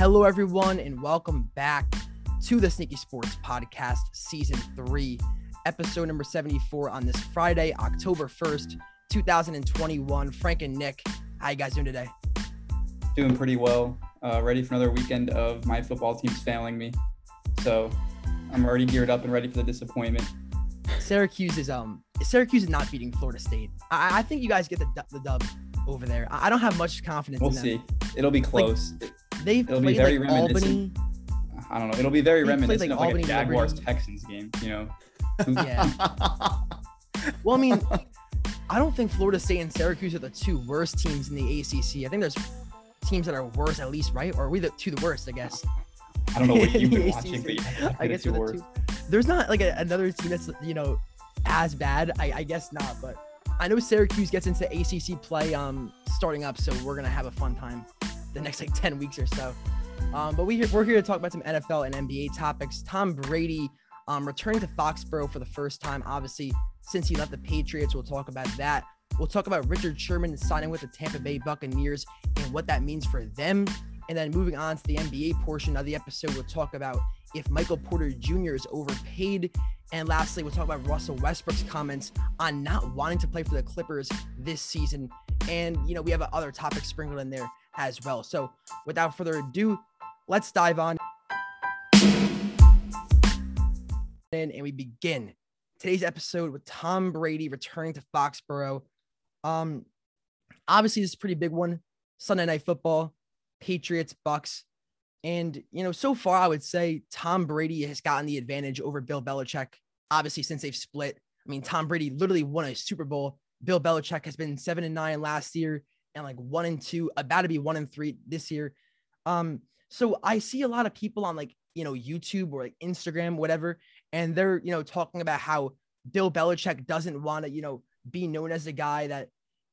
Hello, everyone, and welcome back to the Sneaky Sports Podcast, Season 3, episode number 74 on this Friday, October 1st, 2021. Frank and Nick, how you guys doing today? Doing pretty well. Uh, ready for another weekend of my football team's failing me. So I'm already geared up and ready for the disappointment. Syracuse is um Syracuse is not beating Florida State. I, I think you guys get the, the dub over there. I, I don't have much confidence. We'll in them. see. It'll be close. Like, They've It'll be very like Albany. I don't know. It'll be very They played, reminiscent like, of like Albany, a Jaguars Liberty. Texans game. You know. Yeah. Well, I mean, I don't think Florida State and Syracuse are the two worst teams in the ACC. I think there's teams that are worse at least, right? Or are we the two the worst? I guess. I don't know what you've been watching, but yeah, I guess we're the two. There's not like a, another team that's you know as bad. I, I guess not, but I know Syracuse gets into ACC play um starting up, so we're gonna have a fun time the next like ten weeks or so. Um, but we we're here to talk about some NFL and NBA topics. Tom Brady um returning to Foxborough for the first time, obviously since he left the Patriots. We'll talk about that. We'll talk about Richard Sherman signing with the Tampa Bay Buccaneers and what that means for them. And then moving on to the NBA portion of the episode, we'll talk about if Michael Porter Jr. is overpaid. And lastly, we'll talk about Russell Westbrook's comments on not wanting to play for the Clippers this season. And, you know, we have other topics sprinkled in there as well. So without further ado, let's dive on in and we begin today's episode with Tom Brady returning to Foxborough. Um, obviously, this is a pretty big one. Sunday night football, Patriots, Bucks. And, you know, so far, I would say Tom Brady has gotten the advantage over Bill Belichick, obviously, since they've split. I mean, Tom Brady literally won a Super Bowl. Bill Belichick has been seven and nine last year and like one and two, about to be one and three this year. Um, so I see a lot of people on like, you know, YouTube or like Instagram, whatever, and they're, you know, talking about how Bill Belichick doesn't want to, you know, be known as the guy that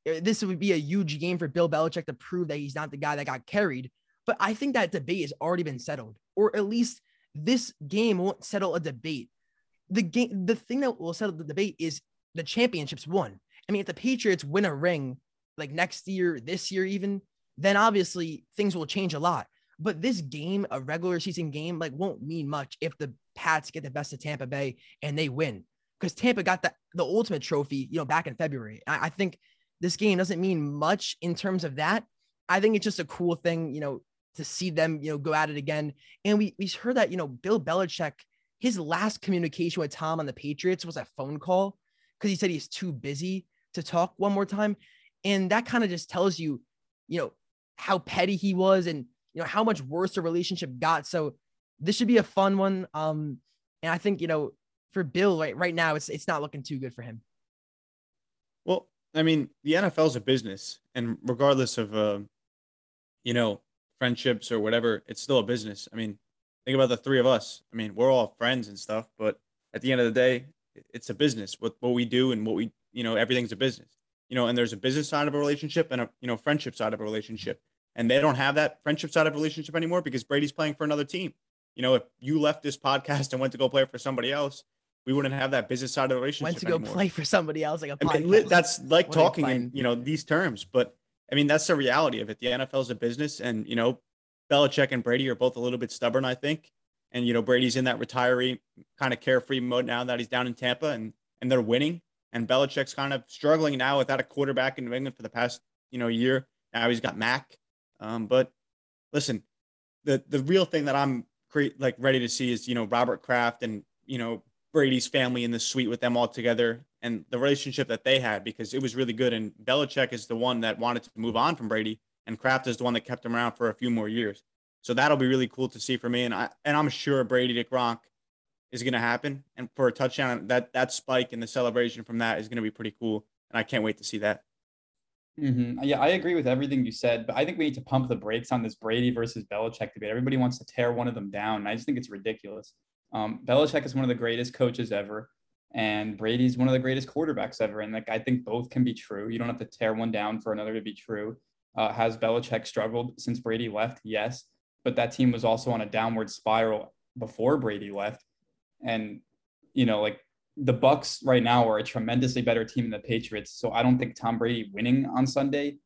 uh, this would be a huge game for Bill Belichick to prove that he's not the guy that got carried. But I think that debate has already been settled, or at least this game won't settle a debate. The game, the thing that will settle the debate is the championships won. I mean, if the Patriots win a ring like next year, this year, even, then obviously things will change a lot. But this game, a regular season game, like won't mean much if the Pats get the best of Tampa Bay and they win. Because Tampa got the, the ultimate trophy, you know, back in February. I, I think this game doesn't mean much in terms of that. I think it's just a cool thing, you know, to see them, you know, go at it again. And we we heard that, you know, Bill Belichick, his last communication with Tom on the Patriots was a phone call because he said he's too busy to talk one more time. And that kind of just tells you, you know, how petty he was and you know how much worse the relationship got. So this should be a fun one. Um, and I think, you know, for Bill right right now, it's it's not looking too good for him. Well, I mean, the NFL is a business, and regardless of, uh, you know, friendships or whatever, it's still a business. I mean, think about the three of us. I mean, we're all friends and stuff, but at the end of the day, it's a business. What what we do and what we, you know, everything's a business. You know, and there's a business side of a relationship and a you know friendship side of a relationship, and they don't have that friendship side of a relationship anymore because Brady's playing for another team. You know, if you left this podcast and went to go play for somebody else, we wouldn't have that business side of the relationship. Went to go anymore. play for somebody else, like a I mean, podcast. that's like What talking in you know these terms, but I mean that's the reality of it. The NFL is a business, and you know, Belichick and Brady are both a little bit stubborn, I think. And you know, Brady's in that retiree kind of carefree mode now that he's down in Tampa, and and they're winning. And Belichick's kind of struggling now without a quarterback in New England for the past you know year. Now he's got Mac. Um, but listen, the the real thing that I'm cre- like ready to see is you know Robert Kraft and you know Brady's family in the suite with them all together and the relationship that they had because it was really good. And Belichick is the one that wanted to move on from Brady, and Kraft is the one that kept him around for a few more years. So that'll be really cool to see for me. And I and I'm sure Brady to Gronk is going to happen, and for a touchdown, that that spike and the celebration from that is going to be pretty cool. And I can't wait to see that. hmm Yeah, I agree with everything you said, but I think we need to pump the brakes on this Brady versus Belichick debate. Everybody wants to tear one of them down. And I just think it's ridiculous. Um, Belichick is one of the greatest coaches ever, and Brady's one of the greatest quarterbacks ever. And like I think both can be true. You don't have to tear one down for another to be true. Uh, has Belichick struggled since Brady left? Yes, but that team was also on a downward spiral before Brady left, and you know like the Bucks right now are a tremendously better team than the Patriots. So I don't think Tom Brady winning on Sunday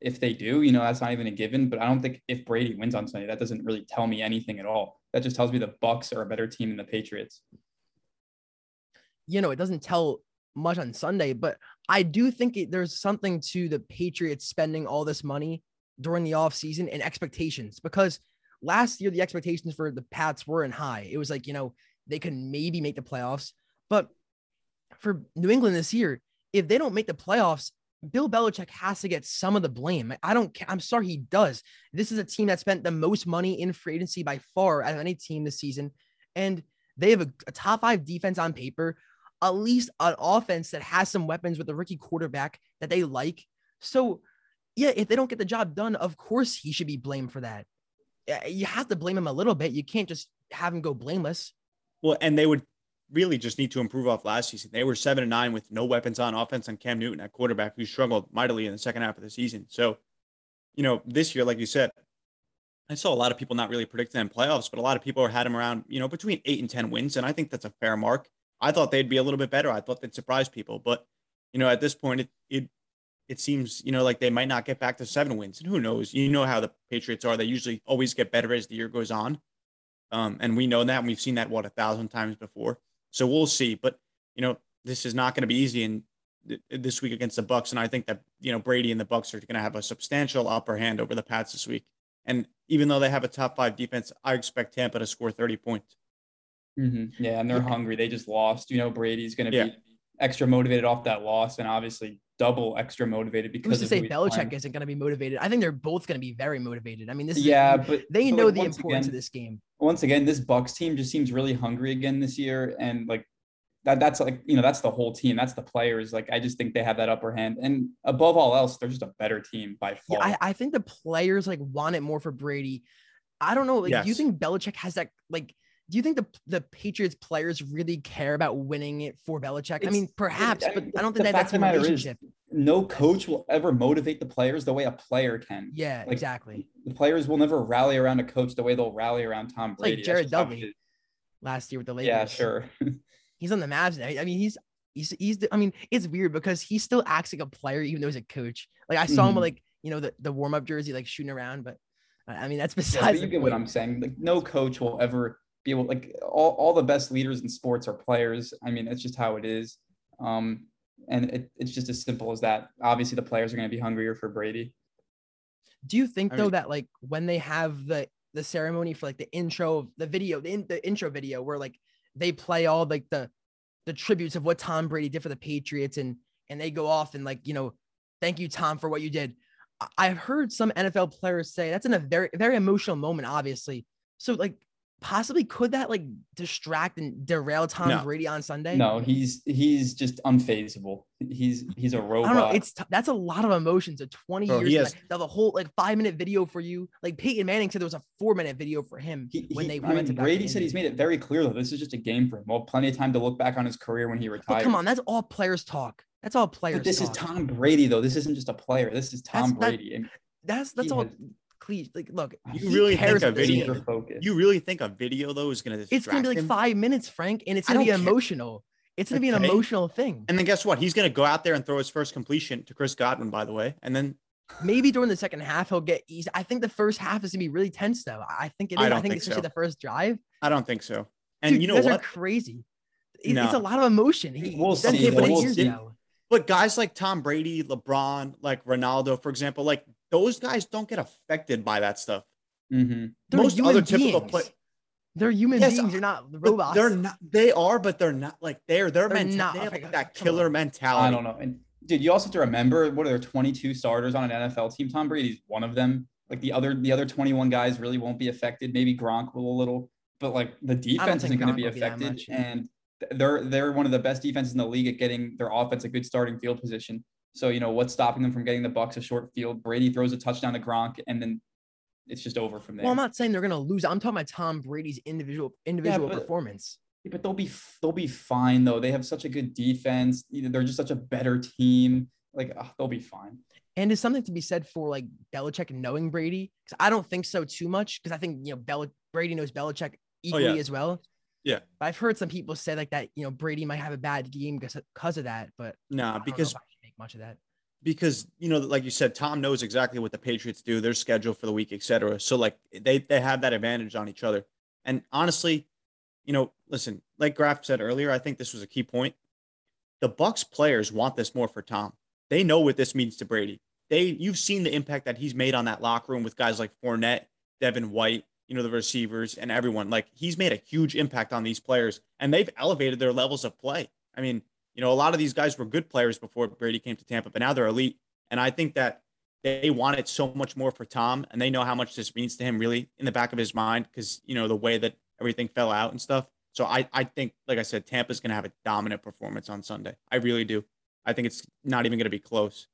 if they do, you know, that's not even a given. But I don't think if Brady wins on Sunday, that doesn't really tell me anything at all. That just tells me the Bucks are a better team than the Patriots. You know, it doesn't tell much on Sunday, but I do think it, there's something to the Patriots spending all this money during the offseason and expectations because last year the expectations for the Pats weren't high. It was like, you know, they can maybe make the playoffs. But for New England this year, if they don't make the playoffs, Bill Belichick has to get some of the blame. I don't care. I'm sorry he does. This is a team that spent the most money in free agency by far out of any team this season. And they have a, a top five defense on paper, at least an offense that has some weapons with a rookie quarterback that they like. So, yeah, if they don't get the job done, of course he should be blamed for that. You have to blame him a little bit. You can't just have him go blameless. Well, and they would really just need to improve off last season. They were seven and nine with no weapons on offense on Cam Newton at quarterback, who struggled mightily in the second half of the season. So, you know, this year, like you said, I saw a lot of people not really predicting them playoffs, but a lot of people had them around, you know, between eight and 10 wins. And I think that's a fair mark. I thought they'd be a little bit better. I thought they'd surprise people. But, you know, at this point, it, it, it seems, you know, like they might not get back to seven wins. And who knows? You know how the Patriots are. They usually always get better as the year goes on. Um, and we know that. And we've seen that, what, a thousand times before. So we'll see. But you know, this is not going to be easy in this week against the Bucks. and I think that you know Brady and the Bucks are going to have a substantial upper hand over the Pats this week. And even though they have a top five defense, I expect Tampa to score 30 points. Mm-hmm. Yeah, and they're hungry. They just lost. You know, Brady's going to yeah. be extra motivated off that loss, and obviously double extra motivated because Who's to say Belichick isn't going to be motivated. I think they're both going to be very motivated. I mean, this yeah, is, but they but know like, the importance again, of this game. Once again, this Bucks team just seems really hungry again this year, and like that that's like you know that's the whole team that's the players like i just think they have that upper hand and above all else they're just a better team by far yeah, I, I think the players like want it more for brady i don't know like yes. do you think Belichick has that like do you think the the Patriots players really care about winning it for Belichick? It's, I mean, perhaps, I mean, but I don't think that that's a relationship. Is, no coach will ever motivate the players the way a player can. Yeah, like, exactly. The players will never rally around a coach the way they'll rally around Tom Brady. like Jared Dudley last year with the Lakers. Yeah, sure. He's on the Mavs now. I mean, he's he's he's. I mean, it's weird because he still acts like a player even though he's a coach. Like I saw mm-hmm. him with like you know the the warm up jersey like shooting around, but I mean that's besides. Yeah, you get what I'm saying. Like no coach will ever be able like all, all the best leaders in sports are players. I mean, it's just how it is. Um, and it, it's just as simple as that. Obviously, the players are going to be hungrier for Brady. Do you think I though mean, that like when they have the the ceremony for like the intro, the video, the, in, the intro video where like they play all like the the tributes of what Tom Brady did for the Patriots and and they go off and like you know thank you Tom for what you did. I've heard some NFL players say that's in a very very emotional moment obviously. So like possibly could that like distract and derail Tom no. Brady on Sunday? No, he's he's just unfazable. He's he's a robot. I don't know. It's t- that's a lot of emotions. A 20 Bro, years. Like, the whole like five minute video for you. Like Peyton Manning said there was a four minute video for him he, when he, they I mean, Brady said he's made it very clear though. This is just a game for him. Well, plenty of time to look back on his career when he retired. But come on, that's all players talk. That's all players. But this talk. is Tom Brady though. This isn't just a player. This is Tom that's, Brady. That, that's that's all. Has, Cleese, like, look, you really think a video? You really think a video though is gonna? It's gonna be like him? five minutes, Frank, and it's gonna be care. emotional. It's gonna okay. be an emotional thing. And then guess what? He's gonna go out there and throw his first completion to Chris Godwin, by the way, and then maybe during the second half he'll get easy. I think the first half is gonna be really tense though. I think it is. I, don't I think, think especially so. the first drive. I don't think so. And Dude, you know guys what? crazy. It, no. It's a lot of emotion. He, we'll see. We'll see. But guys like Tom Brady, LeBron, like Ronaldo, for example, like those guys don't get affected by that stuff. Mm-hmm. Most other typical play. They're human yes, beings. They're not robots. They're not. They are, but they're not like they're they're, they're menta- not, they have like that killer mentality. I don't know. And dude, you also have to remember what are there 22 starters on an NFL team? Tom Brady's one of them. Like the other the other 21 guys really won't be affected. Maybe Gronk will a little, but like the defense isn't going to be affected. Be and they're they're one of the best defenses in the league at getting their offense a good starting field position. So you know what's stopping them from getting the Bucks a short field? Brady throws a touchdown to Gronk, and then it's just over from there. Well, I'm not saying they're gonna lose. I'm talking about Tom Brady's individual individual yeah, but, performance. Yeah, but they'll be they'll be fine though. They have such a good defense. They're just such a better team. Like oh, they'll be fine. And there's something to be said for like Belichick knowing Brady because I don't think so too much because I think you know Bel- Brady knows Belichick oh, equally oh, yeah. as well. Yeah, but I've heard some people say like that. You know, Brady might have a bad game because because of that. But no, nah, because make much of that. because you know, like you said, Tom knows exactly what the Patriots do, their schedule for the week, etc. So like they they have that advantage on each other. And honestly, you know, listen, like Graf said earlier, I think this was a key point. The Bucks players want this more for Tom. They know what this means to Brady. They you've seen the impact that he's made on that locker room with guys like Fournette, Devin White, you know, the receivers and everyone. Like he's made a huge impact on these players and they've elevated their levels of play. I mean, you know, a lot of these guys were good players before Brady came to Tampa, but now they're elite. And I think that they want it so much more for Tom, and they know how much this means to him, really, in the back of his mind, because you know the way that everything fell out and stuff. So I, I think, like I said, Tampa's going to have a dominant performance on Sunday. I really do. I think it's not even going to be close.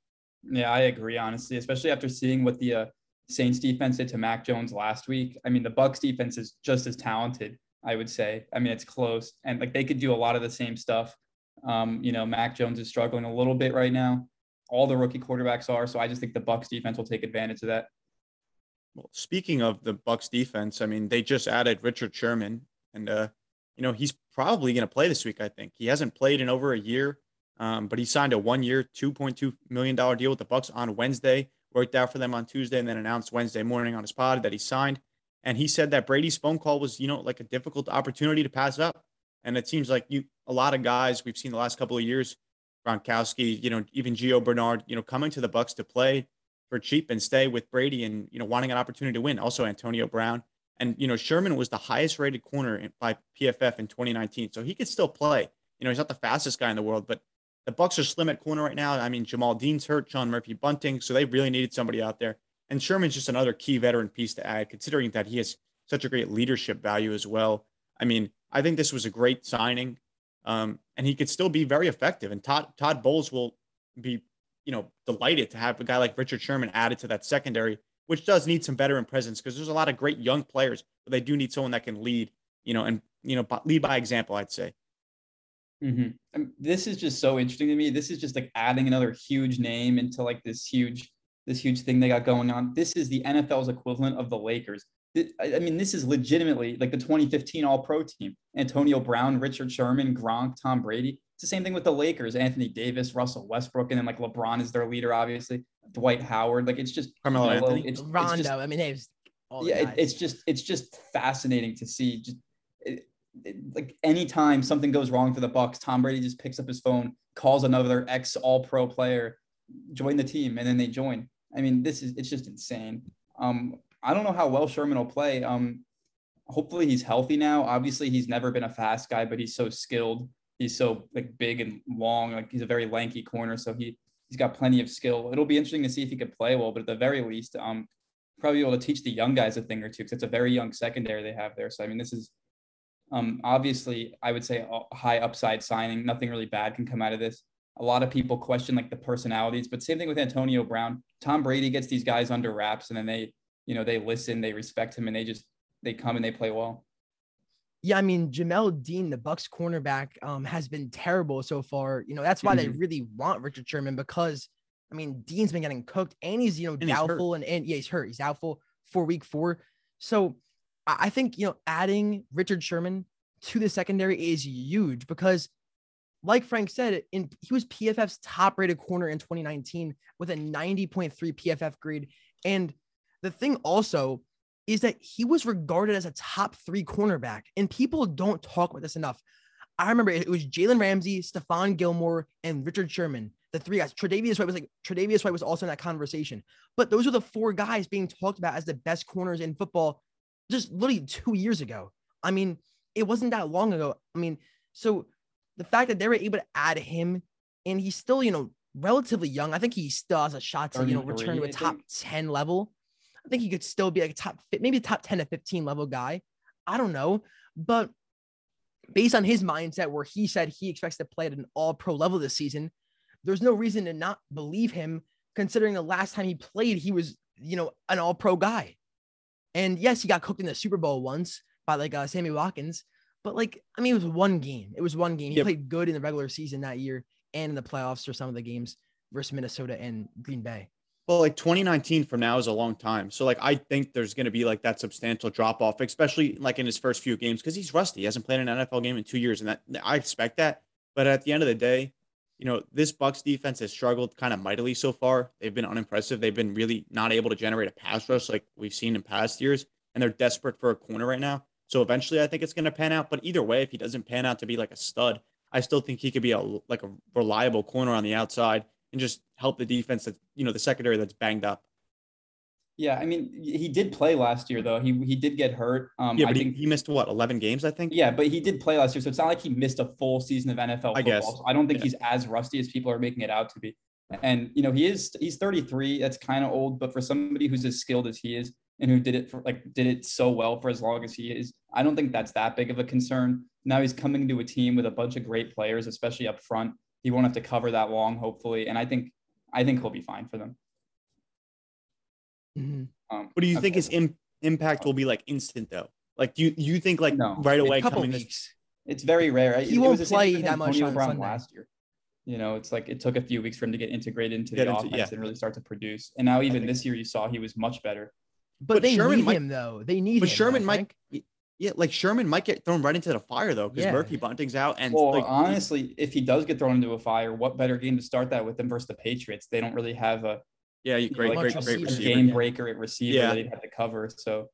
Yeah, I agree, honestly, especially after seeing what the uh, Saints defense did to Mac Jones last week. I mean, the Bucks defense is just as talented, I would say. I mean, it's close, and like they could do a lot of the same stuff. Um, you know, Mac Jones is struggling a little bit right now. All the rookie quarterbacks are, so I just think the Bucks defense will take advantage of that. Well, speaking of the Bucks defense, I mean, they just added Richard Sherman, and uh, you know he's probably going to play this week. I think he hasn't played in over a year, um, but he signed a one-year, two point two million dollar deal with the Bucks on Wednesday. Worked out for them on Tuesday, and then announced Wednesday morning on his pod that he signed. And he said that Brady's phone call was, you know, like a difficult opportunity to pass up. And it seems like you a lot of guys we've seen the last couple of years, Gronkowski, you know, even Gio Bernard, you know, coming to the Bucks to play for cheap and stay with Brady and you know wanting an opportunity to win. Also Antonio Brown and you know Sherman was the highest rated corner by PFF in 2019, so he could still play. You know, he's not the fastest guy in the world, but the Bucks are slim at corner right now. I mean, Jamel Dean's hurt, Sean Murphy Bunting, so they really needed somebody out there. And Sherman's just another key veteran piece to add, considering that he has such a great leadership value as well. I mean, I think this was a great signing, um, and he could still be very effective. And Todd Todd Bowles will be, you know, delighted to have a guy like Richard Sherman added to that secondary, which does need some veteran presence because there's a lot of great young players, but they do need someone that can lead, you know, and you know, lead by example. I'd say. Mm-hmm. This is just so interesting to me. This is just like adding another huge name into like this huge, this huge thing they got going on. This is the NFL's equivalent of the Lakers. I mean, this is legitimately like the 2015 All Pro team: Antonio Brown, Richard Sherman, Gronk, Tom Brady. It's the same thing with the Lakers: Anthony Davis, Russell Westbrook, and then like LeBron is their leader, obviously. Dwight Howard. Like it's just Carmelo Anthony, it's, Rondo. It's just, I mean, it's yeah, it, it's just it's just fascinating to see. Just it, it, like anytime something goes wrong for the Bucks, Tom Brady just picks up his phone, calls another ex All Pro player, join the team, and then they join. I mean, this is it's just insane. Um, I don't know how well Sherman will play. Um, hopefully he's healthy now. Obviously, he's never been a fast guy, but he's so skilled. He's so like big and long. Like he's a very lanky corner, so he he's got plenty of skill. It'll be interesting to see if he could play well, but at the very least, um, probably able to teach the young guys a thing or two because it's a very young secondary they have there. So I mean, this is um obviously I would say a high upside signing. Nothing really bad can come out of this. A lot of people question like the personalities, but same thing with Antonio Brown. Tom Brady gets these guys under wraps, and then they you know, they listen, they respect him, and they just they come and they play well. Yeah, I mean, Jamel Dean, the Bucks cornerback, um, has been terrible so far. You know, that's why mm-hmm. they really want Richard Sherman because I mean, Dean's been getting cooked and he's, you know, and doubtful and, and yeah, he's hurt. He's doubtful for week four. So I think, you know, adding Richard Sherman to the secondary is huge because like Frank said, in he was PFF's top rated corner in 2019 with a 90.3 PFF grade. And the thing also is that he was regarded as a top three cornerback, and people don't talk about this enough. I remember it was Jalen Ramsey, Stephon Gilmore, and Richard Sherman. The three guys. Tre'Davious White was like Tre'Davious White was also in that conversation. But those are the four guys being talked about as the best corners in football just literally two years ago. I mean, it wasn't that long ago. I mean, so the fact that they were able to add him and he's still, you know, relatively young. I think he still has a shot to, you know, return to a top 10 level. I think he could still be like a top, fit, maybe a top 10 to 15 level guy. I don't know. But based on his mindset, where he said he expects to play at an all pro level this season, there's no reason to not believe him, considering the last time he played, he was, you know, an all pro guy. And yes, he got cooked in the Super Bowl once by like uh, Sammy Watkins, but like, I mean, it was one game. It was one game. He yep. played good in the regular season that year and in the playoffs for some of the games versus Minnesota and Green Bay. Well, like 2019 from now is a long time. So like I think there's going to be like that substantial drop off, especially like in his first few games because he's rusty. He hasn't played an NFL game in two years, and that I expect that. But at the end of the day, you know, this Bucks defense has struggled kind of mightily so far. They've been unimpressive. They've been really not able to generate a pass rush like we've seen in past years, and they're desperate for a corner right now. So eventually, I think it's going to pan out. But either way, if he doesn't pan out to be like a stud, I still think he could be a like a reliable corner on the outside and just help the defense that you know the secondary that's banged up. Yeah, I mean, he did play last year though. He he did get hurt. Um, yeah, but I think, he, he missed what eleven games, I think. Yeah, but he did play last year, so it's not like he missed a full season of NFL football. I guess. So I don't think yeah. he's as rusty as people are making it out to be. And you know, he is he's 33. That's kind of old, but for somebody who's as skilled as he is and who did it for like did it so well for as long as he is, I don't think that's that big of a concern. Now he's coming to a team with a bunch of great players, especially up front. He won't have to cover that long, hopefully, and I think I think he'll be fine for them. Mm-hmm. Um, what do you okay. think his Im- impact will be like instant though? Like, do you you think like no, right away coming weeks? This- it's very rare. He it, won't it play that much on Sunday. last year. You know, it's like it took a few weeks for him to get integrated into get the into, offense yeah. and really start to produce. And now even this year, you saw he was much better. But, but they Sherman need might, him though. They need. But him, Sherman might. Yeah, like Sherman might get thrown right into the fire though, because yeah. Murphy Bunting's out. And well, like, honestly, if he does get thrown into a fire, what better game to start that with than versus the Patriots? They don't really have a yeah, you great, know, like great, great receiver. game breaker at receiver yeah. that he had to cover. So,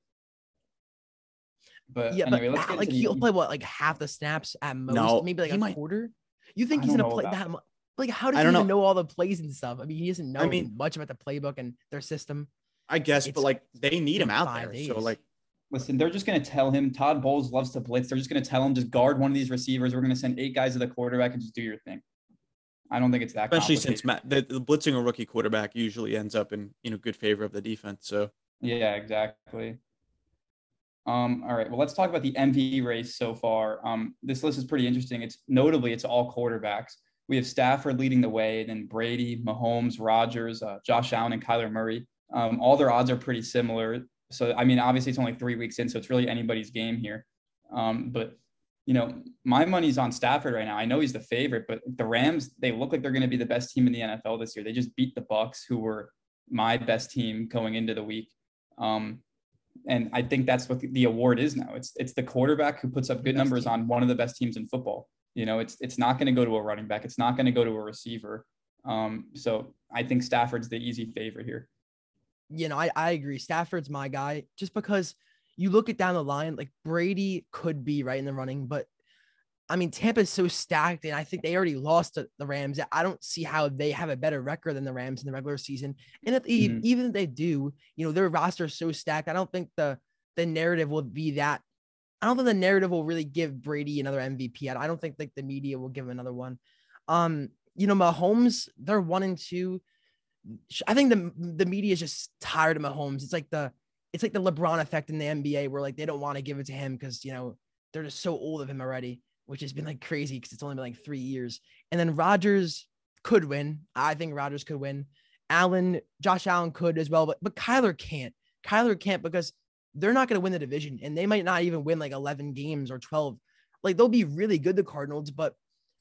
but yeah, anyway, but like he'll play what like half the snaps at most, no, maybe like a might, quarter. You think he's gonna play that much? Like, how does he even know. know. all the plays and stuff? I mean, he doesn't know I mean, much about the playbook and their system. I guess, it's but like they need him out there. Days. So like listen, they're just going to tell him Todd Bowles loves to blitz. They're just going to tell him just guard one of these receivers. We're going to send eight guys to the quarterback and just do your thing. I don't think it's that. Especially since Matt, the, the blitzing a rookie quarterback usually ends up in you know good favor of the defense. So yeah, exactly. Um, all right. Well, let's talk about the MVP race so far. Um, this list is pretty interesting. It's notably it's all quarterbacks. We have Stafford leading the way, then Brady, Mahomes, Rodgers, uh, Josh Allen, and Kyler Murray. Um, all their odds are pretty similar. So I mean, obviously it's only three weeks in, so it's really anybody's game here. Um, but you know, my money's on Stafford right now. I know he's the favorite, but the Rams, they look like they're going to be the best team in the NFL this year. They just beat the Bucks, who were my best team going into the week. Um, and I think that's what the award is now. It's it's the quarterback who puts up good numbers team. on one of the best teams in football. You know, it's it's not going to go to a running back. It's not going to go to a receiver. Um, so I think Stafford's the easy favorite here. You know, I, I agree. Stafford's my guy just because – you look it down the line, like Brady could be right in the running, but I mean, Tampa's so stacked, and I think they already lost to the Rams. I don't see how they have a better record than the Rams in the regular season. And if mm-hmm. even if they do, you know, their roster is so stacked. I don't think the the narrative will be that. I don't think the narrative will really give Brady another MVP. I don't think like the media will give him another one. Um, you know, Mahomes, they're one and two. I think the the media is just tired of Mahomes. It's like the it's like the LeBron effect in the NBA where like they don't want to give it to him because you know they're just so old of him already, which has been like crazy because it's only been like three years. And then Rodgers could win. I think Rodgers could win. Allen, Josh Allen could as well, but but Kyler can't. Kyler can't because they're not going to win the division and they might not even win like 11 games or 12. Like they'll be really good, the Cardinals, but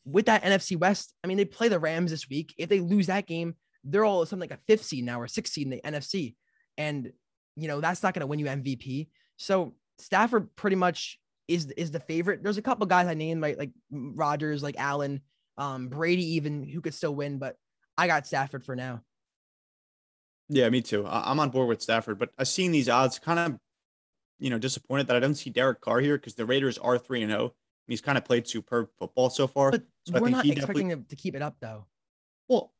with that NFC West, I mean, they play the Rams this week. If they lose that game, they're all something like a fifth seed now or sixth seed in the NFC. And you know, that's not going to win you MVP. So Stafford pretty much is is the favorite. There's a couple guys I named like like Rodgers, like Allen, um, Brady, even who could still win, but I got Stafford for now. Yeah, me too. I'm on board with Stafford, but I've seen these odds kind of, you know, disappointed that I don't see Derek Carr here because the Raiders are three and zero. Oh, he's kind of played superb football so far. But so we're not expecting him to keep it up though. Well,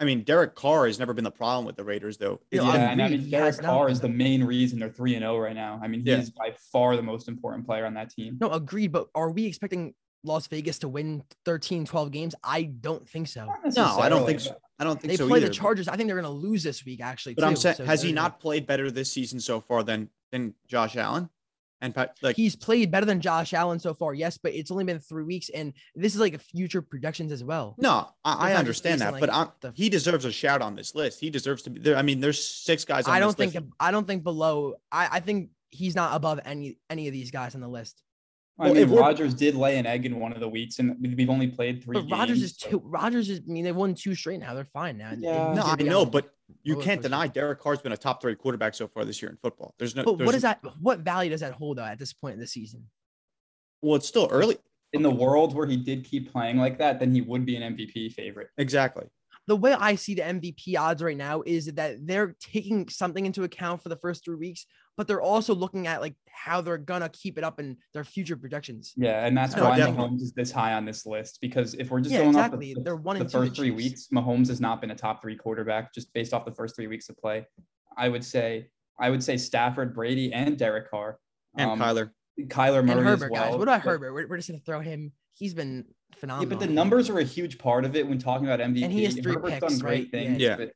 I mean, Derek Carr has never been the problem with the Raiders, though. Yeah, and I mean, Derek Carr is the main reason they're three and zero oh right now. I mean, he's yeah. by far the most important player on that team. No, agreed. But are we expecting Las Vegas to win 13, 12 games? I don't think so. No, I don't think so. I don't think they so. They play either, the Chargers. I think they're going to lose this week, actually. But too, I'm saying, so has he not played better this season so far than than Josh Allen? And like he's played better than Josh Allen so far, yes, but it's only been three weeks, and this is like a future projections as well. No, I, I understand that, like but the, he deserves a shout on this list. He deserves to be there. I mean, there's six guys. I don't think. List. I don't think below. I, I think he's not above any any of these guys on the list. I mean, Rodgers did lay an egg in one of the weeks, and we've only played three. But Rodgers is two. Rodgers is. I mean, they won two straight now. They're fine now. Yeah. No, I know, but you oh, can't deny Derek Carr's been a top three quarterback so far this year in football. There's no. But there's, what is that? What value does that hold though at this point in the season? Well, it's still early. in the world where he did keep playing like that, then he would be an MVP favorite. Exactly. the way I see the MVP odds right now is that they're taking something into account for the first three weeks, but they're also looking at like how they're gonna keep it up in their future projections. Yeah, and that's No, why definitely. Mahomes is this high on this list because if we're just Yeah, going exactly. off the, They're one the and the first three Chiefs. weeks, Mahomes has not been a top three quarterback just based off the first three weeks of play. I would say I would say Stafford, Brady, and Derek Carr, And Um, Kyler. Kyler Murray and Herbert, as well. guys. What about but- Herbert? We're, we're just gonna throw him. He's been Yeah, phenomenal. but the numbers are a huge part of it when talking about MVP. And he has three Herbert's picks, done great right? things. Yeah. But,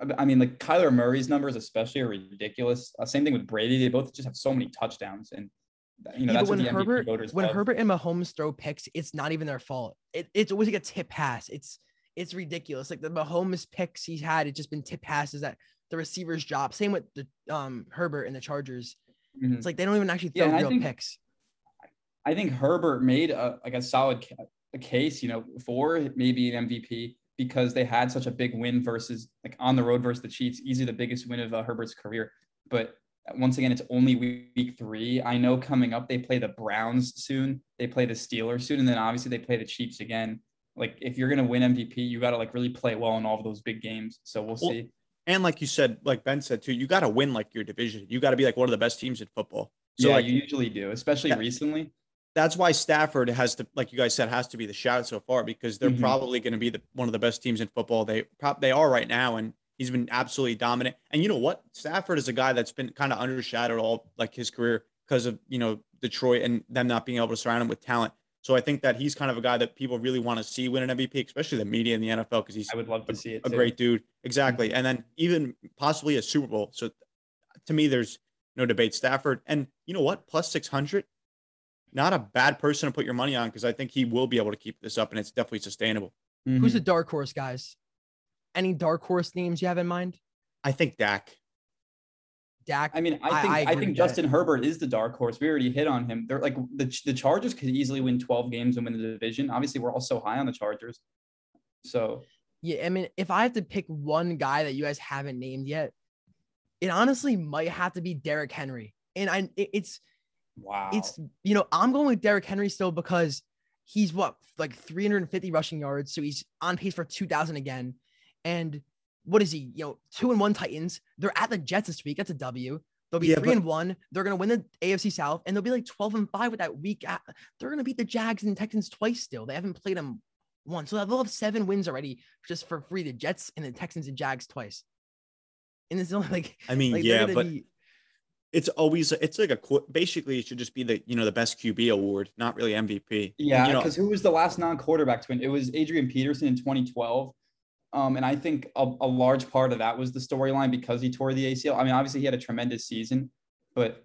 I- I mean, like Kyler Murray's numbers, especially, are ridiculous. Uh, same thing with Brady. They both just have so many touchdowns, and you know Yeah, that's when the MVP Herbert voters when love. Herbert and Mahomes throw picks, it's not even their fault. It, it's always like a tip pass. It's it's ridiculous. Like the Mahomes picks he's had, it's just been tip passes that the receivers drop. Same with the um Herbert and the Chargers. Mhm. It's like they don't even actually Yeah, throw I real think- picks. I think Herbert made a like a solid ca- a case, you know, for maybe an MVP because they had such a big win versus like on the road versus the Chiefs, easily the biggest win of uh, Herbert's career. But once again, it's only week, three. I know coming up they play the Browns soon, they play the Steelers soon, and then obviously they play the Chiefs again. Like if you're gonna win MVP, you got to like really play well in all of those big games. So we'll Well, see. And like you said, like Ben said too, you got to win like your division. You got to be like one of the best teams in football. So yeah, like you usually do, especially Yeah. recently. That's why Stafford has to, like you guys said, has to be the shout so far because they're Mhm. probably going to be the one of the best teams in football. They prop they are right now, and he's been absolutely dominant. And you know what? Stafford is a guy that's been kind of undershadowed all like his career because of you know Detroit and them not being able to surround him with talent. So I think that he's kind of a guy that people really want to see win an MVP, especially the media in the NFL, because he's I would love to see it. a too. great dude. Exactly. And then even possibly a Super Bowl. So to me, there's no debate. Stafford. And you know what? Plus 600, not a bad person to put your money on because I think he will be able to keep this up and it's definitely sustainable. Who's Mhm. the dark horse, guys? Any dark horse names you have in mind? I think Dak. Dak. I mean, I- I think I I, agree think with that. Justin Herbert is the dark horse. We already hit on him. They're like the the Chargers could easily win 12 games and win the division. Obviously, we're all so high on the Chargers. So Yeah, I mean, if I have to pick one guy that you guys haven't named yet, it honestly might have to be Derrick Henry. And I, it- it's, wow, it's, you know, I'm going with Derrick Henry still because he's what, like 350 rushing yards. So he's on pace for 2,000 again. And what is he? You know, two and one Titans. They're at the Jets this week. That's a W. They'll be Yeah, three but- and one. They're gonna win the AFC South, and they'll be like 12 and five with that week. At, they're gonna beat the Jags and Texans twice. Still, they haven't played them once, so they'll have seven wins already just for free. The Jets and the Texans and Jags twice. And it's only like, I mean, like yeah, but be- it's always it's like a qu- basically it should just be the you know the best QB award, not really MVP. And, yeah. you know, Because who was the last non-quarterback to win? It was Adrian Peterson in 2012. Um, and I think a, a large part of that was the storyline because he tore the ACL. I mean, obviously he had a tremendous season, but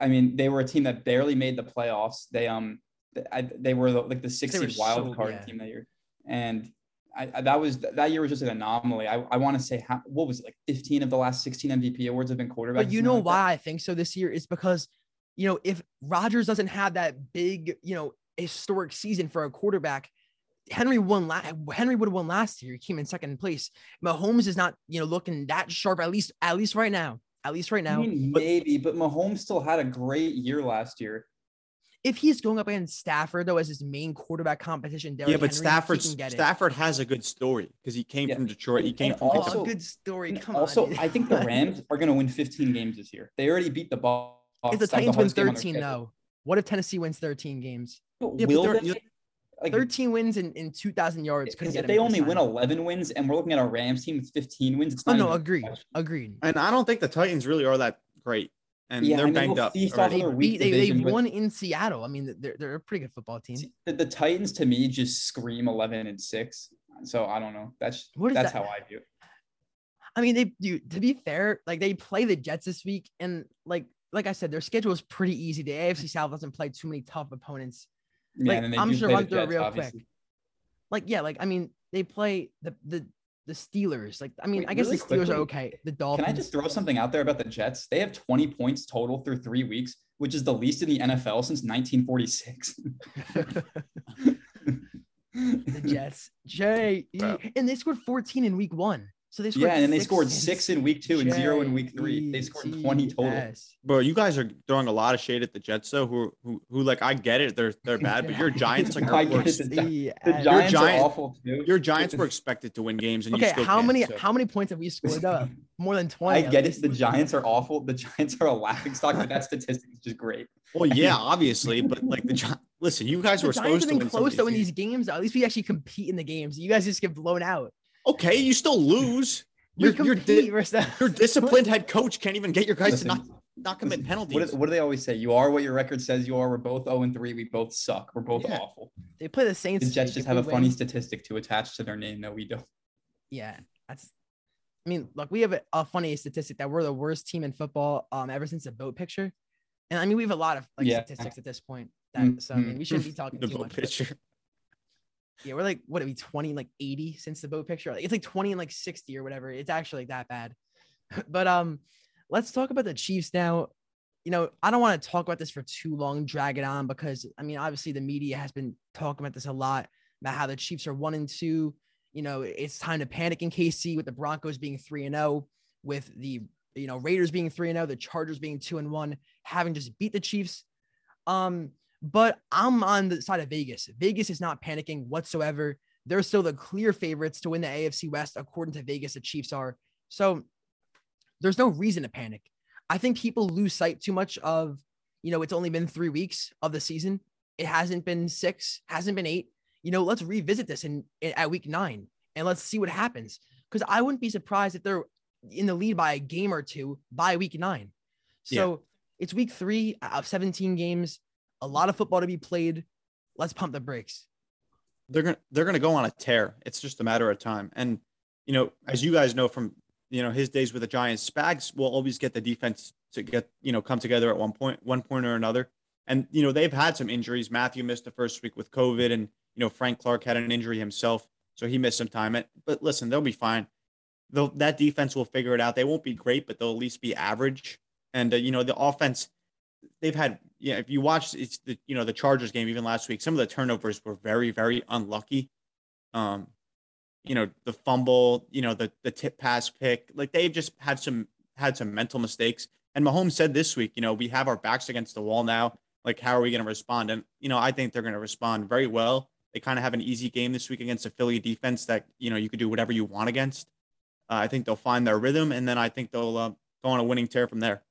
I mean, they were a team that barely made the playoffs. They um, they, I, they were the, like the six They wild so- card yeah. team that year, and I, I that was that year was just an anomaly. I, I want to say how, what was it like 15 of the last 16 MVP awards have been quarterbacks. But you know like that? why I think so this year is because, you know, if Rodgers doesn't have that big, you know, historic season for a quarterback, Henry won. La- Henry would have won last year. He came in second place. Mahomes is not, you know, looking that sharp. At least, at least right now. At least right I now. mean, but- maybe, but Mahomes still had a great year last year. If he's going up against Stafford though as his main quarterback competition, Derrick yeah, but Henry, he Stafford can get it. Stafford has a good story because he came Yeah. from Detroit. He came and from Oh, also- good story. Come also, on. I think the Rams are going to win 15 games this year. They already beat the ball. if the That was Titans win hardest game on their 13 though, what if Tennessee wins 13 games? But Yeah, but will they're- they? Like, 13 wins in, in 2,000 yards. couldn't because get if they only win 11 wins, and we're looking at a Rams team with 15 wins, it's Oh not no, even agreed, agreed. And I don't think the Titans really are that great. And Yeah, they're mean, banged they'll up. feast off already. They beat. They, they division, but- won in Seattle. I mean, they're they're a pretty good football team. See, The, the Titans to me just scream 11 and 6. So I don't know. That's What is that's that? how I view it. I mean, they do. To be fair, like they play the Jets this week, and like like I said, their schedule is pretty easy. The AFC South doesn't play too many tough opponents. Yeah, Like, and then they I'm do just gonna play run through it real obviously. quick. Like yeah, like I mean, they play the the the Steelers. Like I mean, Wait, I guess really the Steelers quickly, are okay. The Dolphins. Can I just throw something out there about the Jets? They have 20 points total through three weeks, which is the least in the NFL since 1946. the Jets. Jay, Bro. and they scored 14 in week one. So they scored Yeah, and then they six scored six in week two and zero in week three. They scored 20 total. JETS. Bro, you guys are throwing a lot of shade at the Jets, though. Who, who, who like I get it, they're they're bad, but your Giants, are, get were- it. The Gi- The JETS. Giants are awful too. your Giants were expected to win games, and you Okay, still how many so- how many points have we scored up? More than 20. I get it. The Giants are awful. The Giants are a laughing stock, but that statistic is just great. Well, yeah, obviously, but like the Gi- listen, you guys The were Giants supposed have to win close of though in these these games. At least we actually compete in the games. You guys just get blown out. Games. Okay, you still lose. We Your your, compete di- your disciplined head coach can't even get your guys Listen, to not not commit Listen, penalties. What, is- what do they always say? You are what your record says you are. We're both 0 and 3. We both suck. We're both Yeah. awful. They play the Saints. The Jets just have a we funny statistic to attach to their name. that we don't. Yeah, that's. I mean, look, we have a, a funny statistic that we're the worst team in football um ever since the boat picture, and I mean we have a lot of like Yeah. statistics at this point. That so I mean we shouldn't be talking the too vote much. but- pitcher. Yeah, we're like what are we twenty like eighty since the boat picture? It's like twenty and like sixty or whatever. It's actually like that bad. but um, let's talk about the Chiefs now. You know, I don't want to talk about this for too long, drag it on because I mean, obviously the media has been talking about this a lot about how the Chiefs are one and two. You know, it's time to panic in KC with the Broncos being three and zero, with the you know Raiders being three and zero, the Chargers being two and one, having just beat the Chiefs. Um, but I'm on the side of Vegas. Vegas is not panicking whatsoever. They're still the clear favorites to win the AFC West, according to Vegas. The Chiefs are. So there's no reason to panic. I think people lose sight too much of, you know, it's only been three weeks of the season. It hasn't been six, hasn't been eight. You know, let's revisit this in, in at week nine and let's see what happens. Because I wouldn't be surprised if they're in the lead by a game or two by week nine. So it's week three of 17 games, a lot of football to be played. Let's pump the brakes. they're gonna they're gonna go on a tear. It's just a matter of time. And you know, as you guys know from you know his days with the Giants, Spags will always get the defense to get you know come together at one point, one point or another. And you know they've had some injuries. Mathieu missed the first week with COVID, and you know Frank Clark had an injury himself, so he missed some time. But listen, they'll be fine. They'll, that defense will figure it out. They won't be great, but they'll at least be average. And uh, you know the offense, they've had yeah. If you watch it's the you know the Chargers game even last week, some of the turnovers were very very unlucky. Um, you know the fumble, you know the the tip pass pick, like they've just had some had some mental mistakes. And Mahomes said this week, you know, we have our backs against the wall now. Like, how are we going to respond? And you know, I think they're going to respond very well. They kind of have an easy game this week against a Philly defense that you know you could do whatever you want against. Uh, I think they'll find their rhythm, and then I think they'll uh, go on a winning tear from there.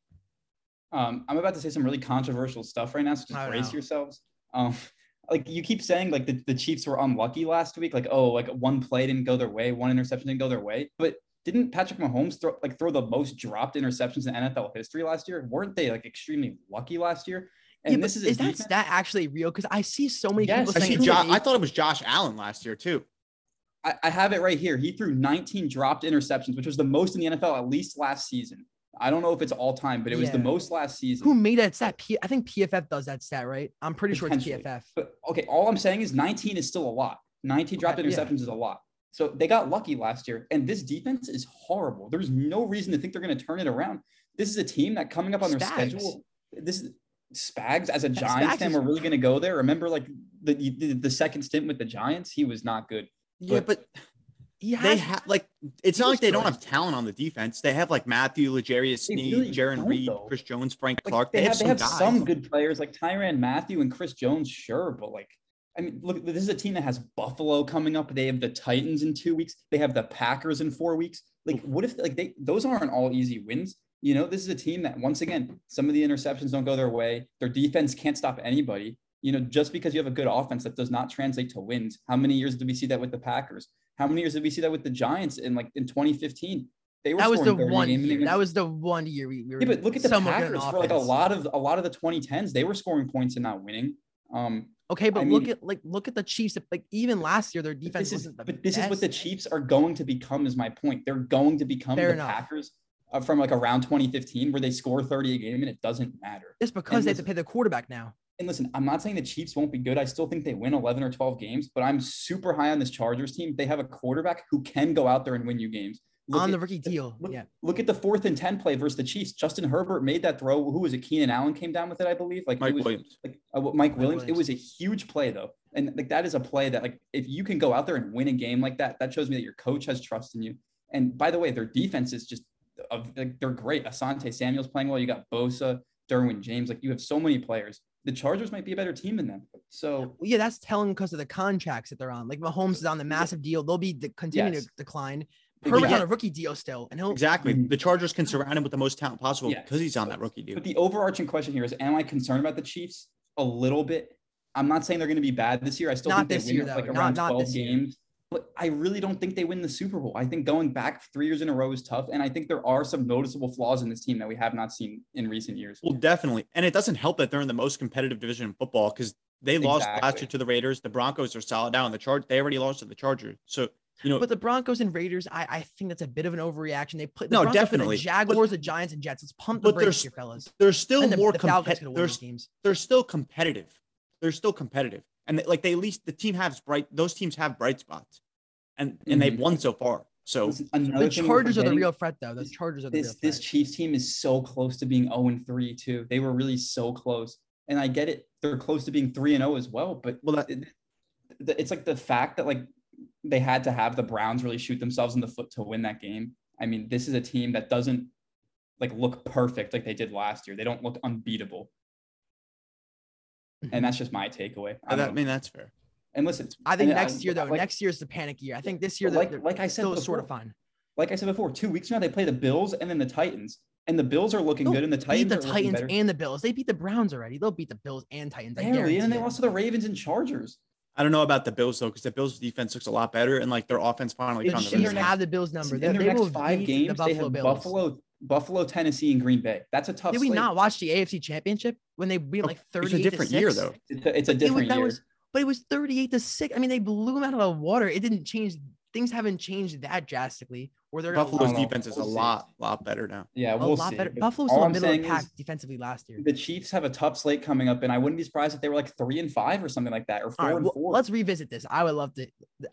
Um, I'm about to say some really controversial stuff right now, so just brace know. yourselves. Um, like you keep saying, like the, the Chiefs were unlucky last week. Like, oh, like one play didn't go their way, one interception didn't go their way. But didn't Patrick Mahomes throw like throw the most dropped interceptions in NFL history last year? Weren't they like extremely lucky last year? And yeah, this is, is that defense- stat actually real? Because I see so many Yes, people I I, saying see it's jo- fake. I thought it was Josh Allen last year too. I, I have it right here. He threw 19 dropped interceptions, which was the most in the NFL at least last season. I don't know if it's all time, but it was the most last season. Who made that stat? P- I think PFF does that stat, right? I'm pretty sure it's PFF. But okay, all I'm saying is 19 is still a lot. 19 dropped Okay, yeah. interceptions is a lot. So they got lucky last year, and this defense is horrible. There's no reason to think they're going to turn it around. This is a team that coming up on their Spags. schedule. This is Spags as a Yeah, Giants Spags fan. is- We're really going to go there. Remember, like the, the the second stint with the Giants, he was not good. Yeah, But- but they have like it's not like they don't have talent on the defense. They have like Mathieu, L'Jarius They Sneed, really Jarran Reed, though. Chris Jones, Frank Like, Clark. they, have, they have some good players like Tyrann Mathieu and Chris Jones, sure, but like I mean, look, this is a team that has Buffalo coming up. They have the Titans in two weeks. They have the Packers in four weeks. Like, what if like they those aren't all easy wins? You know, this is a team that once again, some of the interceptions don't go their way. Their defense can't stop anybody. You know, just because you have a good offense, that does not translate to wins. How many years did we see that with the Packers? How many years did we see that with the Giants in like in 2015? They were that was the one year. That was the one year we, we were yeah, but look at the somewhat good on Packers for like a lot of a lot of the 2010s. They were scoring points and not winning. Um, Okay, but I look mean- at like look at the Chiefs. Like even last year, their defense this is wasn't the but this is what the. Chiefs are going to become. Is my point? They're going to become Fair the enough. Packers uh, from like around 2015, where they score 30 a game and it doesn't matter. It's because and they have to pay the quarterback now. And listen, I'm not saying the Chiefs won't be good. I still think they win 11 or 12 games, but I'm super high on this Chargers team. They have a quarterback who can go out there and win you games. Look on at- the rookie deal. Look, yeah. look at the fourth and 10 play versus the Chiefs. Justin Herbert made that throw. Who was it? Keenan Allen came down with it, I believe. Like Mike was, Williams. like uh, what- Mike Williams. It was a huge play though, and like that is a play that like if you can go out there and win a game like that, that shows me that your coach has trust in you. And by the way, their defense is just of like they're great. Asante Samuel's playing well. You got Bosa, Derwin James. Like you have so many players. The Chargers might be a better team than them. So Well, yeah, that's telling because of the contracts that they're on. Like Mahomes is on the massive deal; they'll be de- continuing Yes. to decline. But Herbert's yeah. on a rookie deal still, and he'll Exactly. Mhm. The Chargers can surround him with the most talent possible Yeah. because he's on that rookie deal. But the overarching question here is: Am I concerned about the Chiefs a little bit? I'm not saying they're going to be bad this year. I still Not think they this win year, like around Not- not 12 this year. Games. But I really don't think they win the Super Bowl. I think going back three years in a row is tough, and I think there are some noticeable flaws in this team that we have not seen in recent years. Well, definitely. And it doesn't help that they're in the most competitive division in football because they lost last year to the Raiders. The Broncos are solid now, and the Charge they already lost to the Chargers. So you know, But the Broncos and Raiders, I, I think that's a bit of an overreaction. They put the No, Broncos definitely. The Jaguars, the Giants, and Jets. Let's pump the But brakes there's- here, fellas. they're still And more the Falcons competitive. could win They're, they're still competitive. They're still competitive, and they- like they at least the team has bright. Those teams have bright spots, and and they've Mhm. won so far. So The Chargers are the real threat, though. The is Chargers are the real this threat. this Chiefs team is so close to being 0 and 3 too. They were really so close. And I get it. They're close to being 3 and 0 as well, but well, that, it- it's like the fact that like they had to have the Browns really shoot themselves in the foot to win that game. I mean, this is a team that doesn't like look perfect like they did last year. They don't look unbeatable. And that's mm-hmm. just my takeaway. I, I mean that's fair. and listen, I think and uh, next year, though, like, next year is the panic year. I think this year, like- like I said still sort of before, fine. like I said before, two weeks from now they play the Bills and then the Titans. And the Bills are looking They'll good, and the Titans beat Titans the are Titans better. and the Bills. They beat the Browns already. They'll beat the Bills and Titans. I Barely, guarantee and they lost to the Ravens and Chargers. I don't know about the Bills though, because the Bills defense looks a lot better, and like their offense finally The found Chiefs the Chiefs their rhythm. have the Bills number. in their they next five games, the they have Bills. Buffalo, Buffalo, Tennessee, and Green Bay. That's a tough. Did we slate. not watch the AFC Championship when they beat oh, like thirty? It's a different year though. It's a, it's a It different that year. was- but it was 38 to 6. I mean, they blew them out of the water. It didn't change. Things haven't changed that drastically. Or they're gonna Buffalo's defense is a We'll see. lot, lot better now. yeah, a we'll lot see. better. But Buffalo's all still I'm middle of the pack defensively last year. The Chiefs have a tough slate coming up, and I wouldn't be surprised if they were like three and five or something like that, or four All right, and well, four. let's revisit this. I would love to.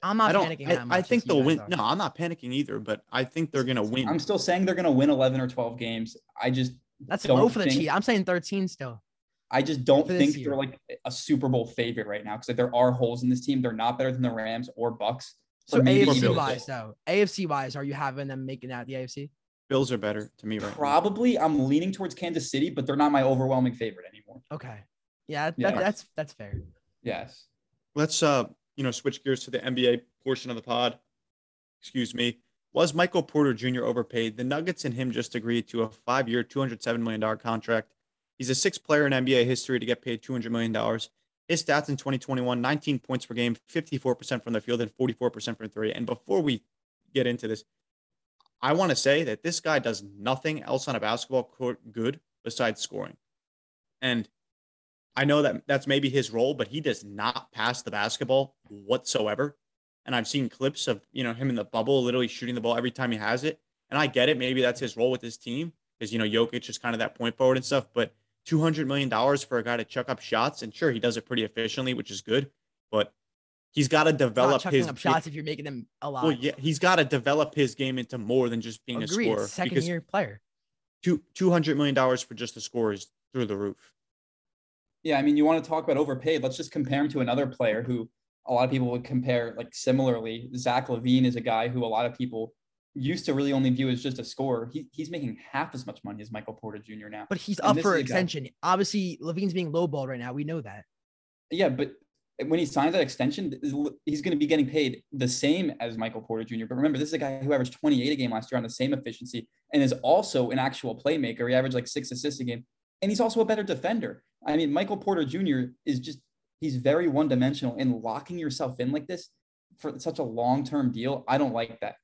I'm not I don't. panicking I, that much. I think you they'll win. are. No, I'm not panicking either, but I think they're gonna win. I'm still saying they're going to win 11 or 12 games. I just, That's don't low for the think- Chiefs. I'm saying 13 still. I just don't think year. they're like a Super Bowl favorite right now because like, there are holes in this team. They're not better than the Rams or Bucs. So AFC wise, though, AFC wise, are you having them making out the AFC? Bills are better to me right now. Probably, I'm leaning towards Kansas City, but they're not my overwhelming favorite anymore. Okay. Yeah, that, Yeah. that's that's fair. Yes. Let's uh, you know, switch gears to the NBA portion of the pod. Excuse me. Was Michael Porter Jr. overpaid? The Nuggets and him just agreed to a five-year, $207 million contract. He's a sixth player in NBA history to get paid $200 million. His stats in 2021 19 points per game, 54% from the field, and 44% from three. And before we get into this, I want to say that this guy does nothing else on a basketball court good besides scoring. And I know that that's maybe his role, but he does not pass the basketball whatsoever. And I've seen clips of you know him in the bubble, literally shooting the ball every time he has it. And I get it, maybe that's his role with his team, because you know Jokic is kind of that point forward and stuff. But two hundred million dollars for a guy to chuck up shots, and sure he does it pretty efficiently, which is good. But he's got to develop his up shots if you're making them a lot. Well, yeah, he's got to develop his game into more than just being Agreed. a scorer. Second because year player. two two hundred million dollars for just a score is through the roof. Yeah, I mean, you want to talk about overpaid? Let's just compare him to another player who a lot of people would compare like similarly. Zach LaVine is a guy who a lot of people used to really only view as just a scorer. He, he's making half as much money as Michael Porter Jr. now. But he's And up for a guy- extension. Obviously, LaVine's being lowballed right now. We know that. Yeah, but when he signs that extension, he's going to be getting paid the same as Michael Porter Jr. But remember, this is a guy who averaged 28 a game last year on the same efficiency and is also an actual playmaker. He averaged like six assists a game, and he's also a better defender. I mean, Michael Porter Jr. is just he's very one dimensional, and locking yourself in like this for such a long term deal, I don't like that.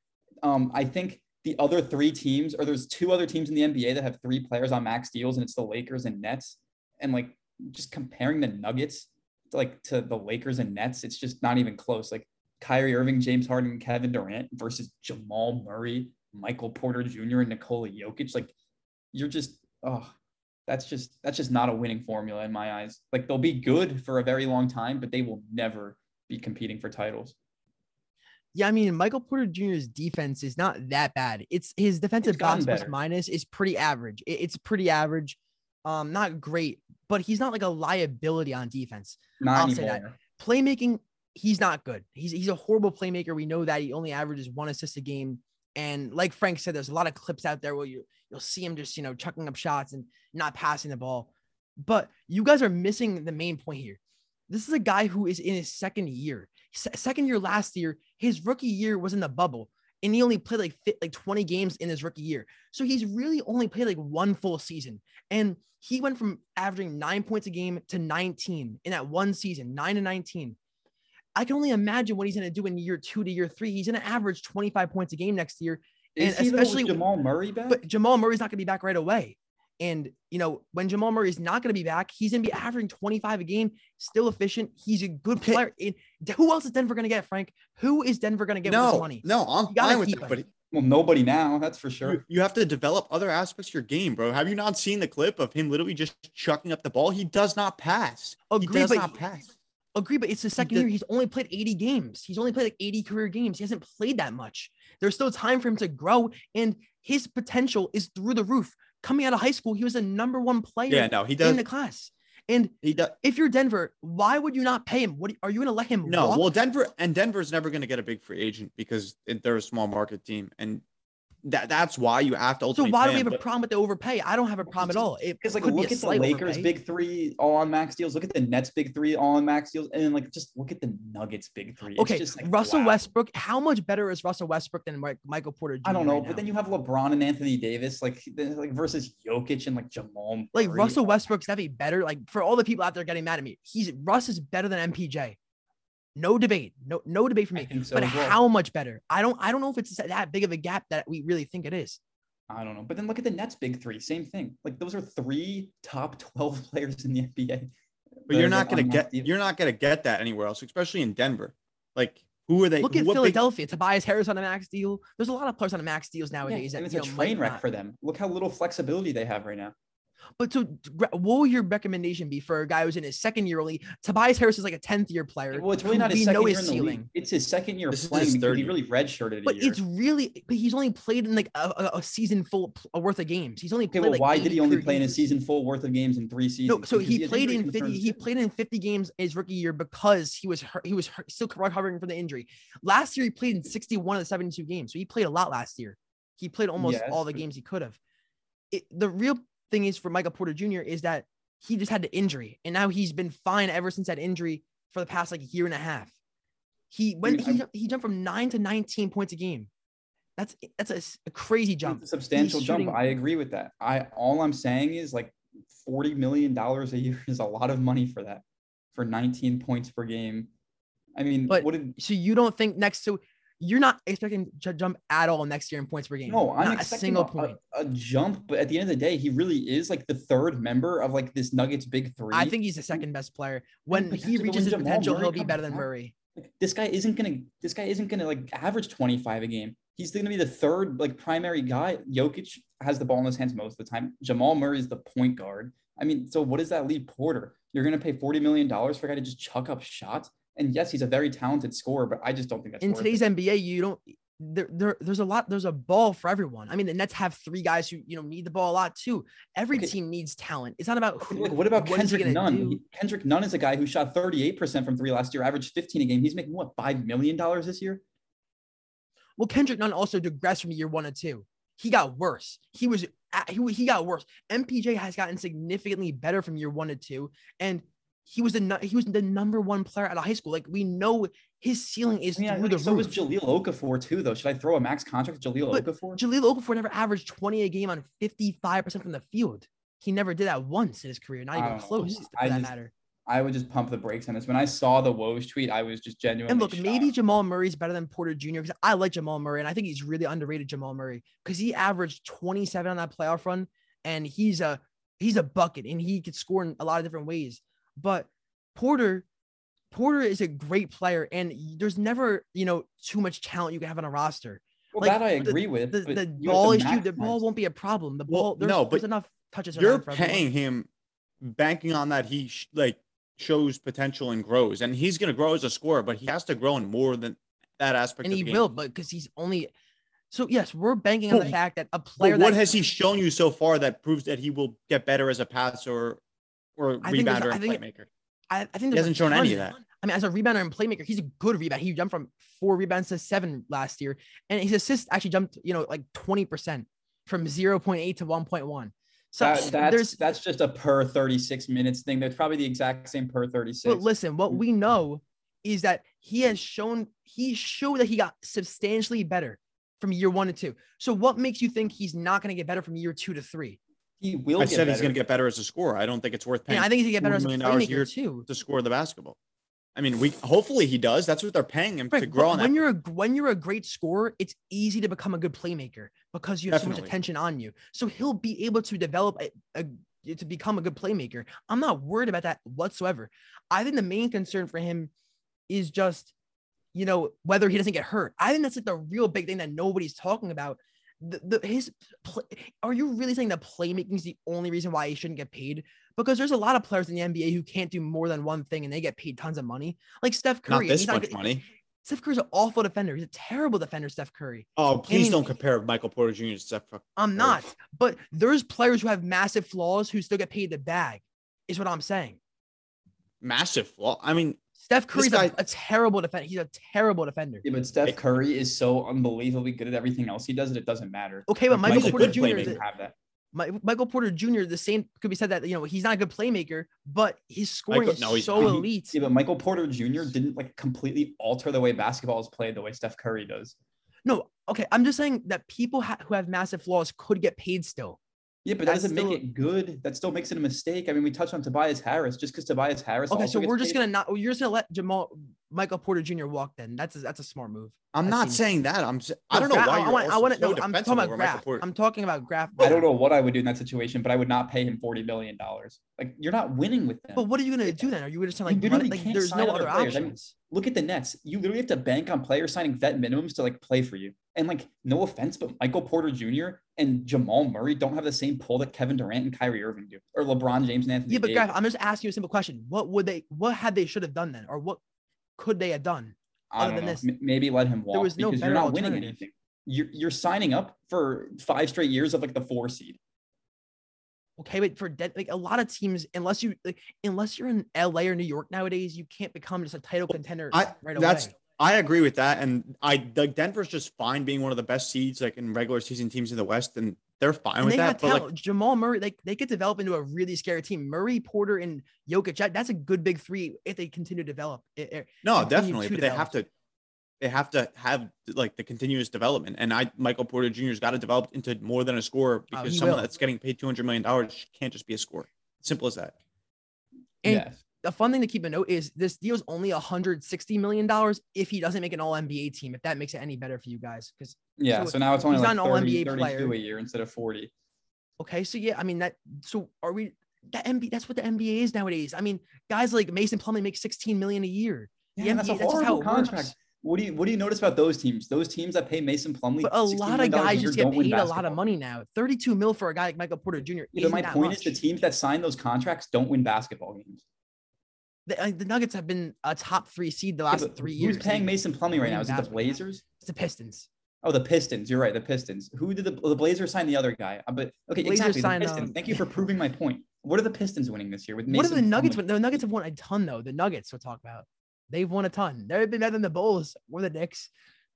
Um, I think the other three teams, or there's two other teams in the NBA that have three players on max deals, and it's the Lakers and Nets. And like just comparing the Nuggets like to the Lakers and Nets, it's just not even close. Like Kyrie Irving, James Harden, Kevin Durant versus Jamal Murray, Michael Porter Jr., and Nikola Jokic. Like you're just oh, that's just that's just not a winning formula in my eyes. Like they'll be good for a very long time, but they will never be competing for titles. Yeah, I mean, Michael Porter Jr.'s defense is not that bad. It's his defensive box minus is pretty average. It- it's pretty average. Um, not great, but he's not like a liability on defense. Not I'll say that. Playmaking, he's not good. He's he's a horrible playmaker. We know that he only averages one assist a game, And like Frank said, there's a lot of clips out there where you you'll see him just you know chucking up shots and not passing the ball. But you guys are missing the main point here. This is a guy who is in his second year. Se- second year last year, his rookie year was in the bubble, and he only played like fit, like 20 games in his rookie year. So he's really only played like one full season, and he went from averaging nine points a game to 19 in that one season, nine to 19. I can only imagine what he's going to do in year two to year three. He's going to average 25 points a game next year. Is and he especially with Jamal Murray back? but Jamal Murray's not going to be back right away. And, you know, when Jamal Murray is not going to be back, he's going to be averaging 25 a game, still efficient. He's a good player. And who else is Denver going to get, Frank? Who is Denver going to get with this No, money? no, I'm fine with keep that. him. Well, nobody now, that's for sure. you, you have to develop other aspects of your game, bro. Have you not seen the clip of him literally just chucking up the ball? He does not pass. Agree, he does but- not pass. Agree, but it's the second did- year. He's only played 80 games. He's only played like 80 career games. He hasn't played that much. There's still time for him to grow, and his potential is through the roof. Coming out of high school, he was a number one player Yeah, no, he does. in the class. And He does. if you're Denver, why would you not pay him? What are you going to let him? No, walk? well, Denver and Denver's never going to get a big free agent because they're a small market team, and that that's why you have to So ultimately. why do pay we him, have a but- problem with the overpay? I don't have a problem at all. It Because like could be look at the Lakers overpay. big three all on max deals. Look at the Nets big three all on max deals, and then like just look at the Nuggets big three. It's Okay, just, like, Russell wow. Westbrook. How much better is Russell Westbrook than Mike- Michael Porter Jr. I don't know, right but then you have LeBron and Anthony Davis, like the- like versus Jokic and like Jamal. like Murray. Russell Westbrook's definitely better. Like for all the people out there getting mad at me, he's Russ is better than MPJ. No debate. No no debate for I me. think so but well. how much better? I don't I don't know if it's that big of a gap that we really think it is. I don't know. But then look at the Nets big three, same thing. Like those are three top 12 players in the NBA. But you're not going to get you're not going to get that anywhere else, especially in Denver. Like who are they? Look at what big- Philadelphia. Tobias Harris on a max deal. There's a lot of players on a max deals nowadays. and it's a know, train wreck not. for them. Look how little flexibility they have right now. But so, what would your recommendation be for a guy who's in his second year only? Tobias Harris is like a tenth year player. Well, it's really not his we second know year in his the league. ceiling. It's his second year This is playing his because third he really redshirted a But year. it's really, but he's only played in like a, a, a season full p- uh, worth of games. He's only okay, played well, like why did he only career play in a season full worth of games in three seasons? No, so Because he had played in 50. He played in 50 games his rookie year because he was hurt, he was hurt, still recovering from the injury. Last year he played in 61 of the 72 games, so he played a lot last year. He played almost Yes, all the games he could have. It, the real thing is for Michael Porter Jr. is that he just had the injury, and now he's been fine ever since that injury for the past like a year and a half. He went mean, he, he jumped from nine to 19 points a game. That's that's a, s- a crazy jump. It's a substantial jump. I agree with that. I all I'm saying is like forty million dollars a year is a lot of money for that, for 19 points per game. I mean, But what did So you don't think next? So you're not expecting to jump at all next year in points per game. no? I'm not a expecting single a, point. a, a jump, but at the end of the day, he really is like the third member of like this Nuggets big three. I think he's the second best player. When he reaches his potential, Murray he'll be better than back- Murray. Like, this guy isn't gonna this guy isn't gonna like average 25 a game. He's gonna be the third like primary guy. Jokic has the ball in his hands most of the time. Jamal Murray is the point guard. I mean, so what does that leave Porter? You're gonna pay 40 million dollars for a guy to just chuck up shots. And yes, he's a very talented scorer, but I just don't think that's In today's it. NBA, you don't. There, there, there's a lot. There's a ball for everyone. I mean, the Nets have three guys who you know need the ball a lot too. Every Okay. team needs talent. It's not about who. What about what Kendrick Nunn? do? Kendrick Nunn is a guy who shot 38% from three last year, averaged 15 a game. He's making what five million dollars this year? Well, Kendrick Nunn also digressed from year one and two. He got worse. He was he, he got worse. MPJ has gotten significantly better from year one to two, and he was the he was the number one player out of high school. Like we know his ceiling is I through the so roof. was Jahlil Okafor too, though. Should I throw a max contract to Jaleel But Okafor? Jahlil Okafor never averaged 20 a game on 55% from the field. He never did that once in his career, not even know. close for I that just- matter. I would just pump the brakes on this. When I saw the Woj tweet, I was just genuinely. And look, maybe shocked. Jamal Murray's better than Porter Jr. because I like Jamal Murray and I think he's really underrated Jamal Murray because he averaged 27 on that playoff run and he's a he's a bucket and he could score in a lot of different ways. But Porter, Porter is a great player and there's never you know too much talent you can have on a roster. Well, like, that I the- agree with. The, but the ball issue, the ball won't be a problem. The Well, ball, there's, no, there's enough touches. You're around for everyone. paying him, banking on that he sh- like shows potential and grows, and he's going to grow as a scorer, but he has to grow in more than that aspect. and of he the game. will, but because he's only. So yes, we're banking on the fact that a player But what that has he shown you so far that proves that he will get better as a passer or I think there's- rebounder I and think- playmaker? I, I think He hasn't shown any of that. I mean, as a rebounder and playmaker, he's a good rebound. He jumped from four rebounds to seven last year, and his assists actually jumped, you know, like twenty percent from zero point eight to one point one. So That, that's there's that's just a per 36 minutes thing. That's probably the exact same per 36. But listen, what we know is that he has shown he showed that he got substantially better from year one to two. So what makes you think he's not going to get better from year two to three? He will I said he's going to get better as a scorer. I don't think it's worth paying And I think he's going to get better as a $40 million a year playmaker too. to score the basketball. I mean, we hopefully he does. That's what they're paying him Right, to grow on when that. you're a when you're a great scorer, it's easy to become a good playmaker because you have so much attention on you. So he'll be able to develop a, a to become a good playmaker. I'm not worried about that whatsoever. I think the main concern for him is just, you know, whether he doesn't get hurt. I think that's like the real big thing that nobody's talking about. The, the his play, are you really saying that playmaking is the only reason why he shouldn't get paid? Because there's a lot of players in the NBA who can't do more than one thing and they get paid tons of money. Like Steph Curry, Not Curry. this much money. Steph Curry's an awful defender. He's a terrible defender, Steph Curry. Oh, please mean, don't compare Michael Porter Jr. to Steph. I'm not, but there's players who have massive flaws who still get paid the bag, is what I'm saying. Massive flaw. I mean, Steph Curry's guy- a, a terrible defender. He's a terrible defender. Yeah, but Steph Curry is so unbelievably good at everything else he does that it doesn't matter. Okay, but Like, Michael Porter Jr. is Doesn't have that. Mi- Michael Porter Jr. The same could be said that you know he's not a good playmaker, but his scoring Michael- is no, he's so not. elite. Yeah, but Michael Porter Jr. didn't like completely alter the way basketball is played the way Steph Curry does. No, okay, I'm just saying that people ha- who have massive flaws could get paid still. Yeah, but that doesn't still- make it good. That still makes it a mistake. I mean, we touched on Tobias Harris just because Tobias Harris. Okay, so we're just paid. gonna not. You're just gonna let Jamal Michael Porter Jr. walked Then that's a, that's a smart move. I'm That not seems- saying that. I'm. s- I No, don't know Graf- why you're want. I want to. so No, I'm talking about over Michael graph. I'm talking about graph. I don't know what I would do in that situation, but I would not pay him forty million dollars. Like you're not winning with them. But what are you gonna do then? Are you just gonna You like, literally run, like there's no other other players. I mean, options? Look at the Nets. You literally have to bank on players signing vet minimums to like play for you. And like, no offense, but Michael Porter Jr. and Jamal Murray don't have the same pull that Kevin Durant and Kyrie Irving do, or LeBron James and Anthony. Yeah, but Davis. graph. I'm just asking you a simple question. What would they? What had they should have done then, or what could they have done? I other don't than know. this, M- Maybe let him walk was no because better you're not winning anything. You're you're signing up for five straight years of like the four seed. Okay, but for de- like a lot of teams, unless you like, unless you're in LA or New York nowadays, you can't become just a title contender I- right that's- away. I agree with that, and I like Denver's just fine being one of the best seeds like in regular season teams in the West, and they're fine And with they that. have But like. Jamal Murray, like they could develop into a really scary team. Murray, Porter, and Jokic. That's a good big three if they continue to develop. It- it- no, continue definitely, to but they have to, they have to have like the continuous development. And I, Michael Porter Jr.'s got to develop into more than a scorer oh, because Oh, someone will. that's getting paid two hundred million dollars can't just be a scorer. Simple as that. And yes. The fun thing to keep a note is this deal is only 160 million dollars if he doesn't make an All NBA team. If that makes it any better for you guys, because Yeah. so So, now it's only he's like not an 30, All-NBA 32 player. a year instead of 40. okay, so yeah, I mean that. So are we? That NBA, that's what the NBA is nowadays. I mean, guys like Mason Plumlee make 16 million a year. Yeah, that's a NBA, that's how horrible it contract. works. What do you what do you notice about those teams? Those teams that pay Mason Plumlee, But a lot of guys just get paid a lot of money now. 32 mil for a guy like Michael Porter Jr. Yeah, my point much. is the teams that sign those contracts don't win basketball games. The, uh, the Nuggets have been a top three seed the last but three who's years. Who's paying Mason Plumlee right now? Is it the. Blazers? It's the Pistons. Oh, the Pistons. You're right. The Pistons. Who did the, the Blazers sign the other guy? Uh, but okay, Blazers exactly. The Pistons. um, Thank you for proving my point. What are the Pistons winning this year with Mason? what are the Nuggets? Plumlee? The Nuggets have won a ton though. The Nuggets we'll talk about. They've won a ton. They've been better than the Bulls or the Knicks.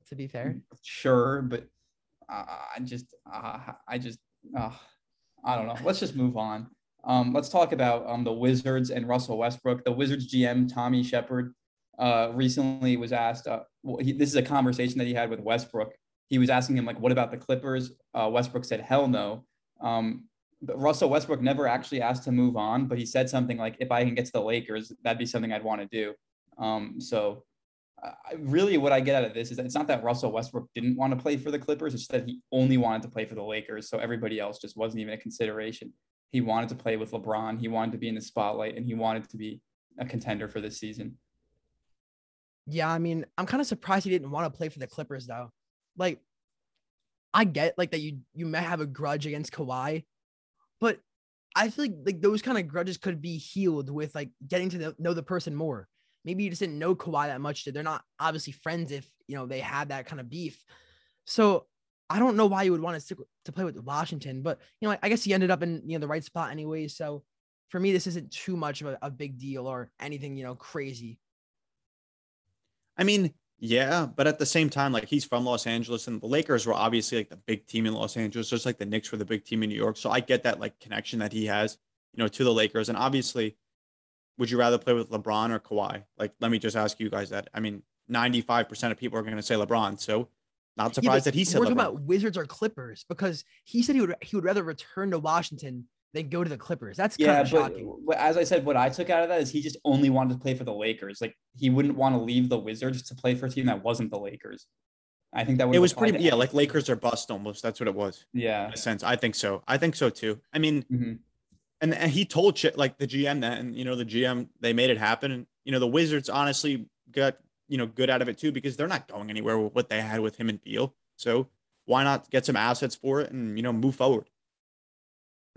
To be fair, Sure, but uh, I just, uh, I just, uh, I don't know. Let's just move on. Um, let's talk about um, the Wizards and Russell Westbrook. The Wizards GM Tommy Sheppard uh, recently was asked. Uh, well, he, this is a conversation that he had with Westbrook. He was asking him like, "What about the Clippers?" Uh, Westbrook said, "Hell no." Um, Russell Westbrook never actually asked to move on, but he said something like, "If I can get to the Lakers, that'd be something I'd want to do." Um, so I- really what I get out of this is that it's not that Russell Westbrook didn't want to play for the Clippers, it's that he only wanted to play for the Lakers. So everybody else just wasn't even a consideration. He wanted to play with LeBron, he wanted to be in the spotlight, and he wanted to be a contender for this season. yeah. I mean, I'm kind of surprised he didn't want to play for the Clippers though. Like, I get like that you you may have a grudge against Kawhi, but I feel like like those kind of grudges could be healed with like getting to know- know the person more. Maybe you just didn't know Kawhi that much. Did they're not obviously friends if you know they had that kind of beef. So I don't know why you would want to stick to play with Washington, but you know I guess he ended up in you know the right spot anyway. So for me, this isn't too much of a, a big deal or anything you know crazy. I mean, yeah, but at the same time, like he's from Los Angeles, and the Lakers were obviously like the big team in Los Angeles, just like the Knicks were the big team in New York. So I get that like connection that he has, you know, to the Lakers. And obviously, would you rather play with LeBron or Kawhi? Like, let me just ask you guys that. I mean, 95% of people are going to say LeBron. So not surprised yeah, that he said we're talking about Wizards or Clippers because he said he would he would rather return to Washington than go to the Clippers. That's yeah, kind of shocking. But as I said, what I took out of that is he just only wanted to play for the Lakers. Like he wouldn't want to leave the Wizards to play for a team that wasn't the Lakers. I think that it was pretty yeah, like Lakers are bust almost. That's what it was. Yeah, in a sense, I think so. I think so too. I mean, mm-hmm. and, and he told Ch- like the GM that, and you know the GM they made it happen, and you know the Wizards honestly got you know good out of it too because they're not going anywhere with what they had with him and Beal. So why not get some assets for it and you know move forward?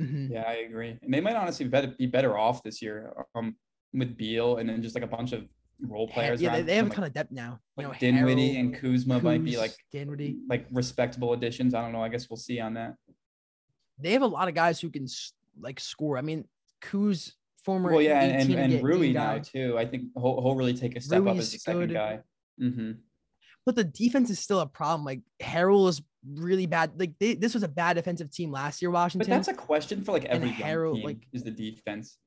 Mm-hmm. Yeah, I agree. And they might honestly be better, be better off this year um, with Beal and then just like a bunch of role players. Yeah, they, they have a kind of depth now. You like know, Dinwiddie Harrell, and Kuzma Kuz, might be like Dinwiddie, like respectable additions. I don't know. I guess we'll see on that. They have a lot of guys who can like score. I mean, Kuz, former well, yeah, and and, and Rui now too. I think he'll, he'll really take a step Rui's up as the second guy. Mm-hmm. But the defense is still a problem. Like Harrell is really bad. Like they, this was a bad defensive team last year, Washington. But that's a question for like every Harrell, like is the defense.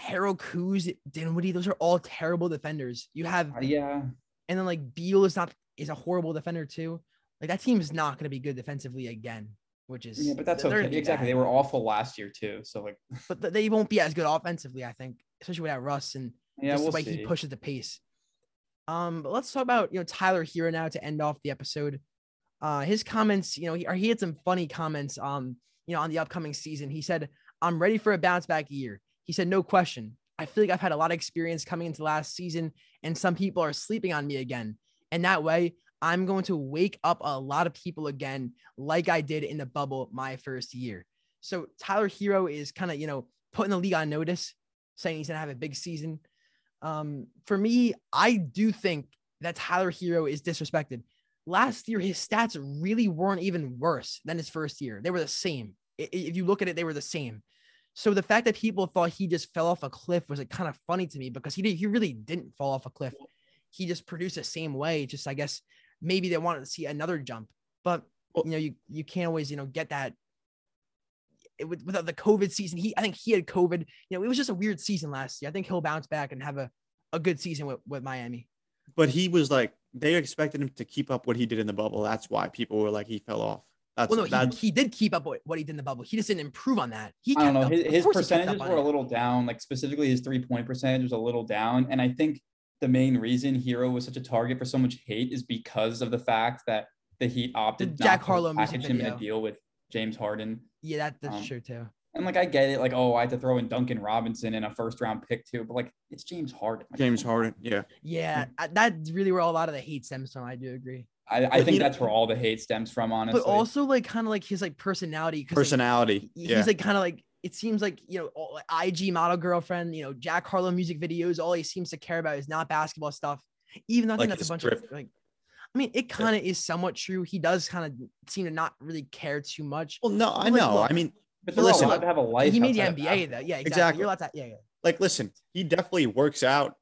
Harrell Kuz, Dinwiddie, those are all terrible defenders. You have uh, yeah, and then like Beal is not is a horrible defender too. Like that team is not going to be good defensively again, which is yeah, but that's okay. Exactly, bad. they were awful last year too. So like, but they won't be as good offensively, I think, especially without Russ and yeah, just we'll the way see. he pushes the pace. Um, but let's talk about you know Tyler Herro now to end off the episode. Uh, his comments, you know, he, he had some funny comments. Um, you know, on the upcoming season, he said, "I'm ready for a bounce back year." He said, "No question. I feel like I've had a lot of experience coming into last season, and some people are sleeping on me again. And that way, I'm going to wake up a lot of people again, like I did in the bubble my first year." So Tyler Herro is kind of you know putting the league on notice, saying he's gonna have a big season. Um, for me, I do think that Tyler Herro is disrespected. Last year, his stats really weren't even worse than his first year. They were the same. If you look at it, they were the same. So the fact that people thought he just fell off a cliff was like kind of funny to me because he did, he really didn't fall off a cliff. He just produced the same way. Just I guess maybe they wanted to see another jump, but you know you you can't always you know get that with, without the COVID season, he I think he had COVID. You know, it was just a weird season last year. I think he'll bounce back and have a, a good season with, with Miami. But he was like they expected him to keep up what he did in the bubble. That's why people were like he fell off. That's, well, no, he, he, did keep up what he did in the bubble. He just didn't improve on that. He I don't know. Up, his, his percentages were a little down. Like specifically, his three point percentage was a little down. And I think the main reason Herro was such a target for so much hate is because of the fact that the Heat opted the Jack Harlow package him in a deal with James Harden. Yeah, that, that's um, true too. And like I get it, like oh, I had to throw in Duncan Robinson in a first round pick too, but like it's James Harden. Like, James Harden, yeah, yeah, that's really where a lot of the hate stems from. I do agree. I, I think that's where all the hate stems from, honestly. But also like kind of like his like personality. Personality. Like, he's like kind of like it seems like you know all, like, IG model girlfriend. You know Jack Harlow music videos. All he seems to care about is not basketball stuff. Even though I think like that's a bunch of like I mean, it kind of is somewhat true. He does kind of seem to not really care too much. Well, no, I know. I mean, but they're listen, allowed to have a life. He made the NBA, though. Yeah, exactly. exactly. You're allowed to. Yeah, yeah. Like, listen, he definitely works out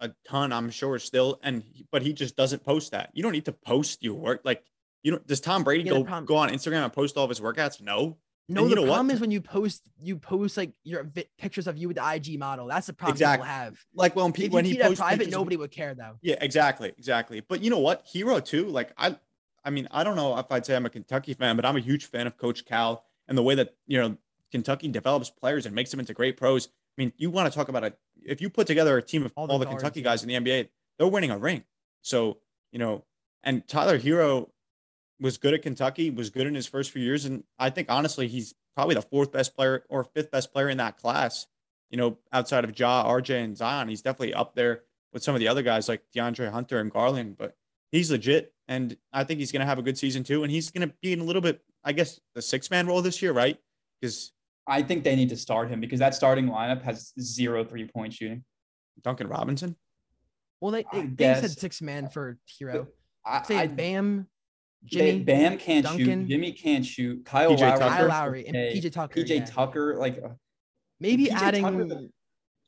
a ton. I'm sure still, and but he just doesn't post that. You don't need to post your work. Like, you know, does Tom Brady yeah, go go on Instagram and post all of his workouts? No. No, and the problem what? is when you post you post like your vi- pictures of you with the IG model. That's the problem exactly. people have. Like when, pe- when he posts private, nobody of, would care though. Yeah, exactly, exactly. But you know what, Herro too. Like I, I mean, I don't know if I'd say I'm a Kentucky fan, but I'm a huge fan of Coach Cal and the way that you know Kentucky develops players and makes them into great pros. I mean, you want to talk about a if you put together a team of all, all the, the Kentucky guys in the NBA, they're winning a ring. So you know, and Tyler Herro was good at Kentucky, was good in his first few years, and I think honestly he's probably the fourth best player or fifth best player in that class. You know, outside of Ja, RJ, and Zion, he's definitely up there with some of the other guys like DeAndre Hunter and Garland. But he's legit, and I think he's going to have a good season too. And he's going to be in a little bit, I guess, the six man role this year, right? Because I think they need to start him because that starting lineup has zero three point shooting. Duncan Robinson. Well, they they, they said six man for Herro. I, Say I, Bam, Jimmy, Bam can't Duncan, shoot. Jimmy can't shoot. Kyle PJ Lowry, Kyle Lowry, and PJ Tucker. PJ yeah. Tucker, like uh, maybe PJ adding. Tucker,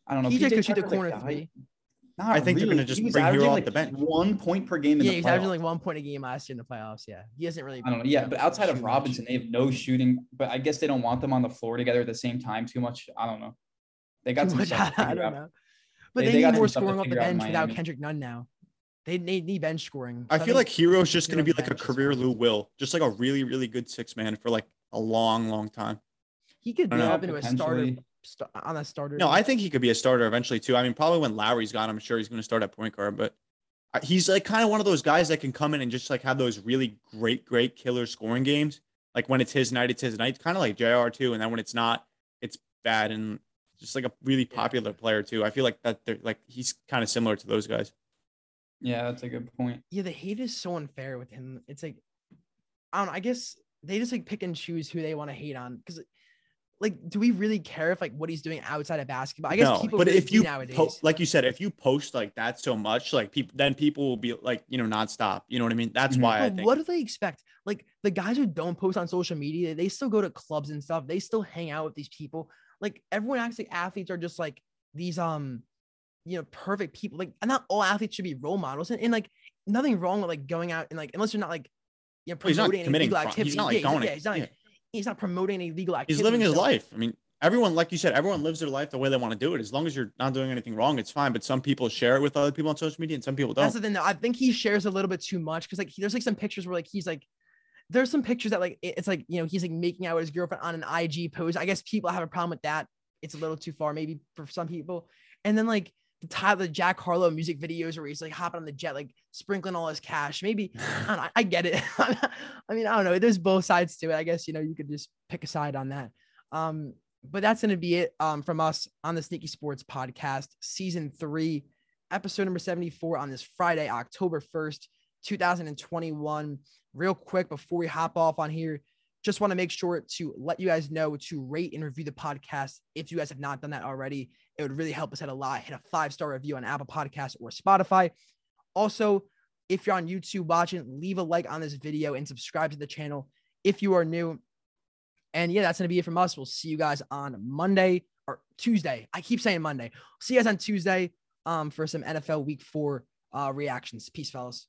I don't know. PJ, PJ could shoot the corner like three. Not I think they're gonna just bring Herro averaging, off like the bench. One point per game in Yeah, the he's playoffs. averaging like one point a game last year in the playoffs. Yeah, he hasn't really. I don't know. Yeah, but outside of shoot much. Robinson, they have no shooting. But I guess they don't want them on the floor together at the same time too much. I don't know. They got Too some much, stuff I don't out. know. But They- they, they need more some stuff to scoring off the figure out in bench without Kendrick Nunn now. They they need bench scoring. I So feel think like Herro's just going to be like a career fine. Lou Will, just like a really, really good six man for like a long, long time. he could I develop into a starter st- on a starter. No, I think he could be a starter eventually too. I mean, probably when Lowry's gone, I'm sure he's going to start at point guard. But he's like kind of one of those guys that can come in and just like have those really great, great killer scoring games. Like when it's his night, it's his night. Kind of like Jr. too, and then when it's not, it's bad and just like a really popular player too. I feel like that they're like he's kind of similar to those guys. Yeah, that's a good point. yeah, the hate is so unfair with him. It's like I don't know. I guess they just like pick and choose who they want to hate on because. Like, do we really care if like what he's doing outside of basketball? I guess no, people but really if you nowadays. po- like you said, if you post like that so much, like people, then people will be like, you know, nonstop. You know what I mean? That's Mhm. why I But think. what do they expect? Like the guys who don't post on social media, they still go to clubs and stuff. They still hang out with these people. Like everyone acts like athletes are just like these um, you know, perfect people. Like not all athletes should be role models. And, and like nothing wrong with like going out and like unless you're not like you know oh, Well, not promoting any committing legal activity. He's not, like, yeah, going- yeah, he's not yeah. he's not promoting any legal activity. he's living his so- life. I mean, everyone, like you said, everyone lives their life the way they want to do it. As long as you're not doing anything wrong, it's fine. But some people share it with other people on social media, and some people don't. the thing. Though. I think he shares a little bit too much because like he- there's like some pictures where like he's like there's some pictures that like it's like you know he's like making out with his girlfriend on an IG pose. I guess people have a problem with that. It's a little too far maybe for some people. And then like the Tyler the Jack Harlow music videos where he's like hopping on the jet like sprinkling all his cash. Maybe I, don't know, I get it. I mean I don't know. There's both sides to it. I guess you know you could just pick a side on that. Um, but that's gonna be it um from us on the Sneaky Sports Podcast, season three episode number 74 on this Friday, October 1st, 2021. Real quick before we hop off on here, just want to make sure to let you guys know to rate and review the podcast. If you guys have not done that already, it would really help us out a lot. Hit a five star review on Apple Podcasts or Spotify. Also, if you're on YouTube watching, leave a like on this video and subscribe to the channel if you are new. And yeah, that's going to be it from us. We'll see you guys on Monday or Tuesday. I keep saying Monday. See you guys on Tuesday um, for some NFL week four uh, reactions. Peace, fellas.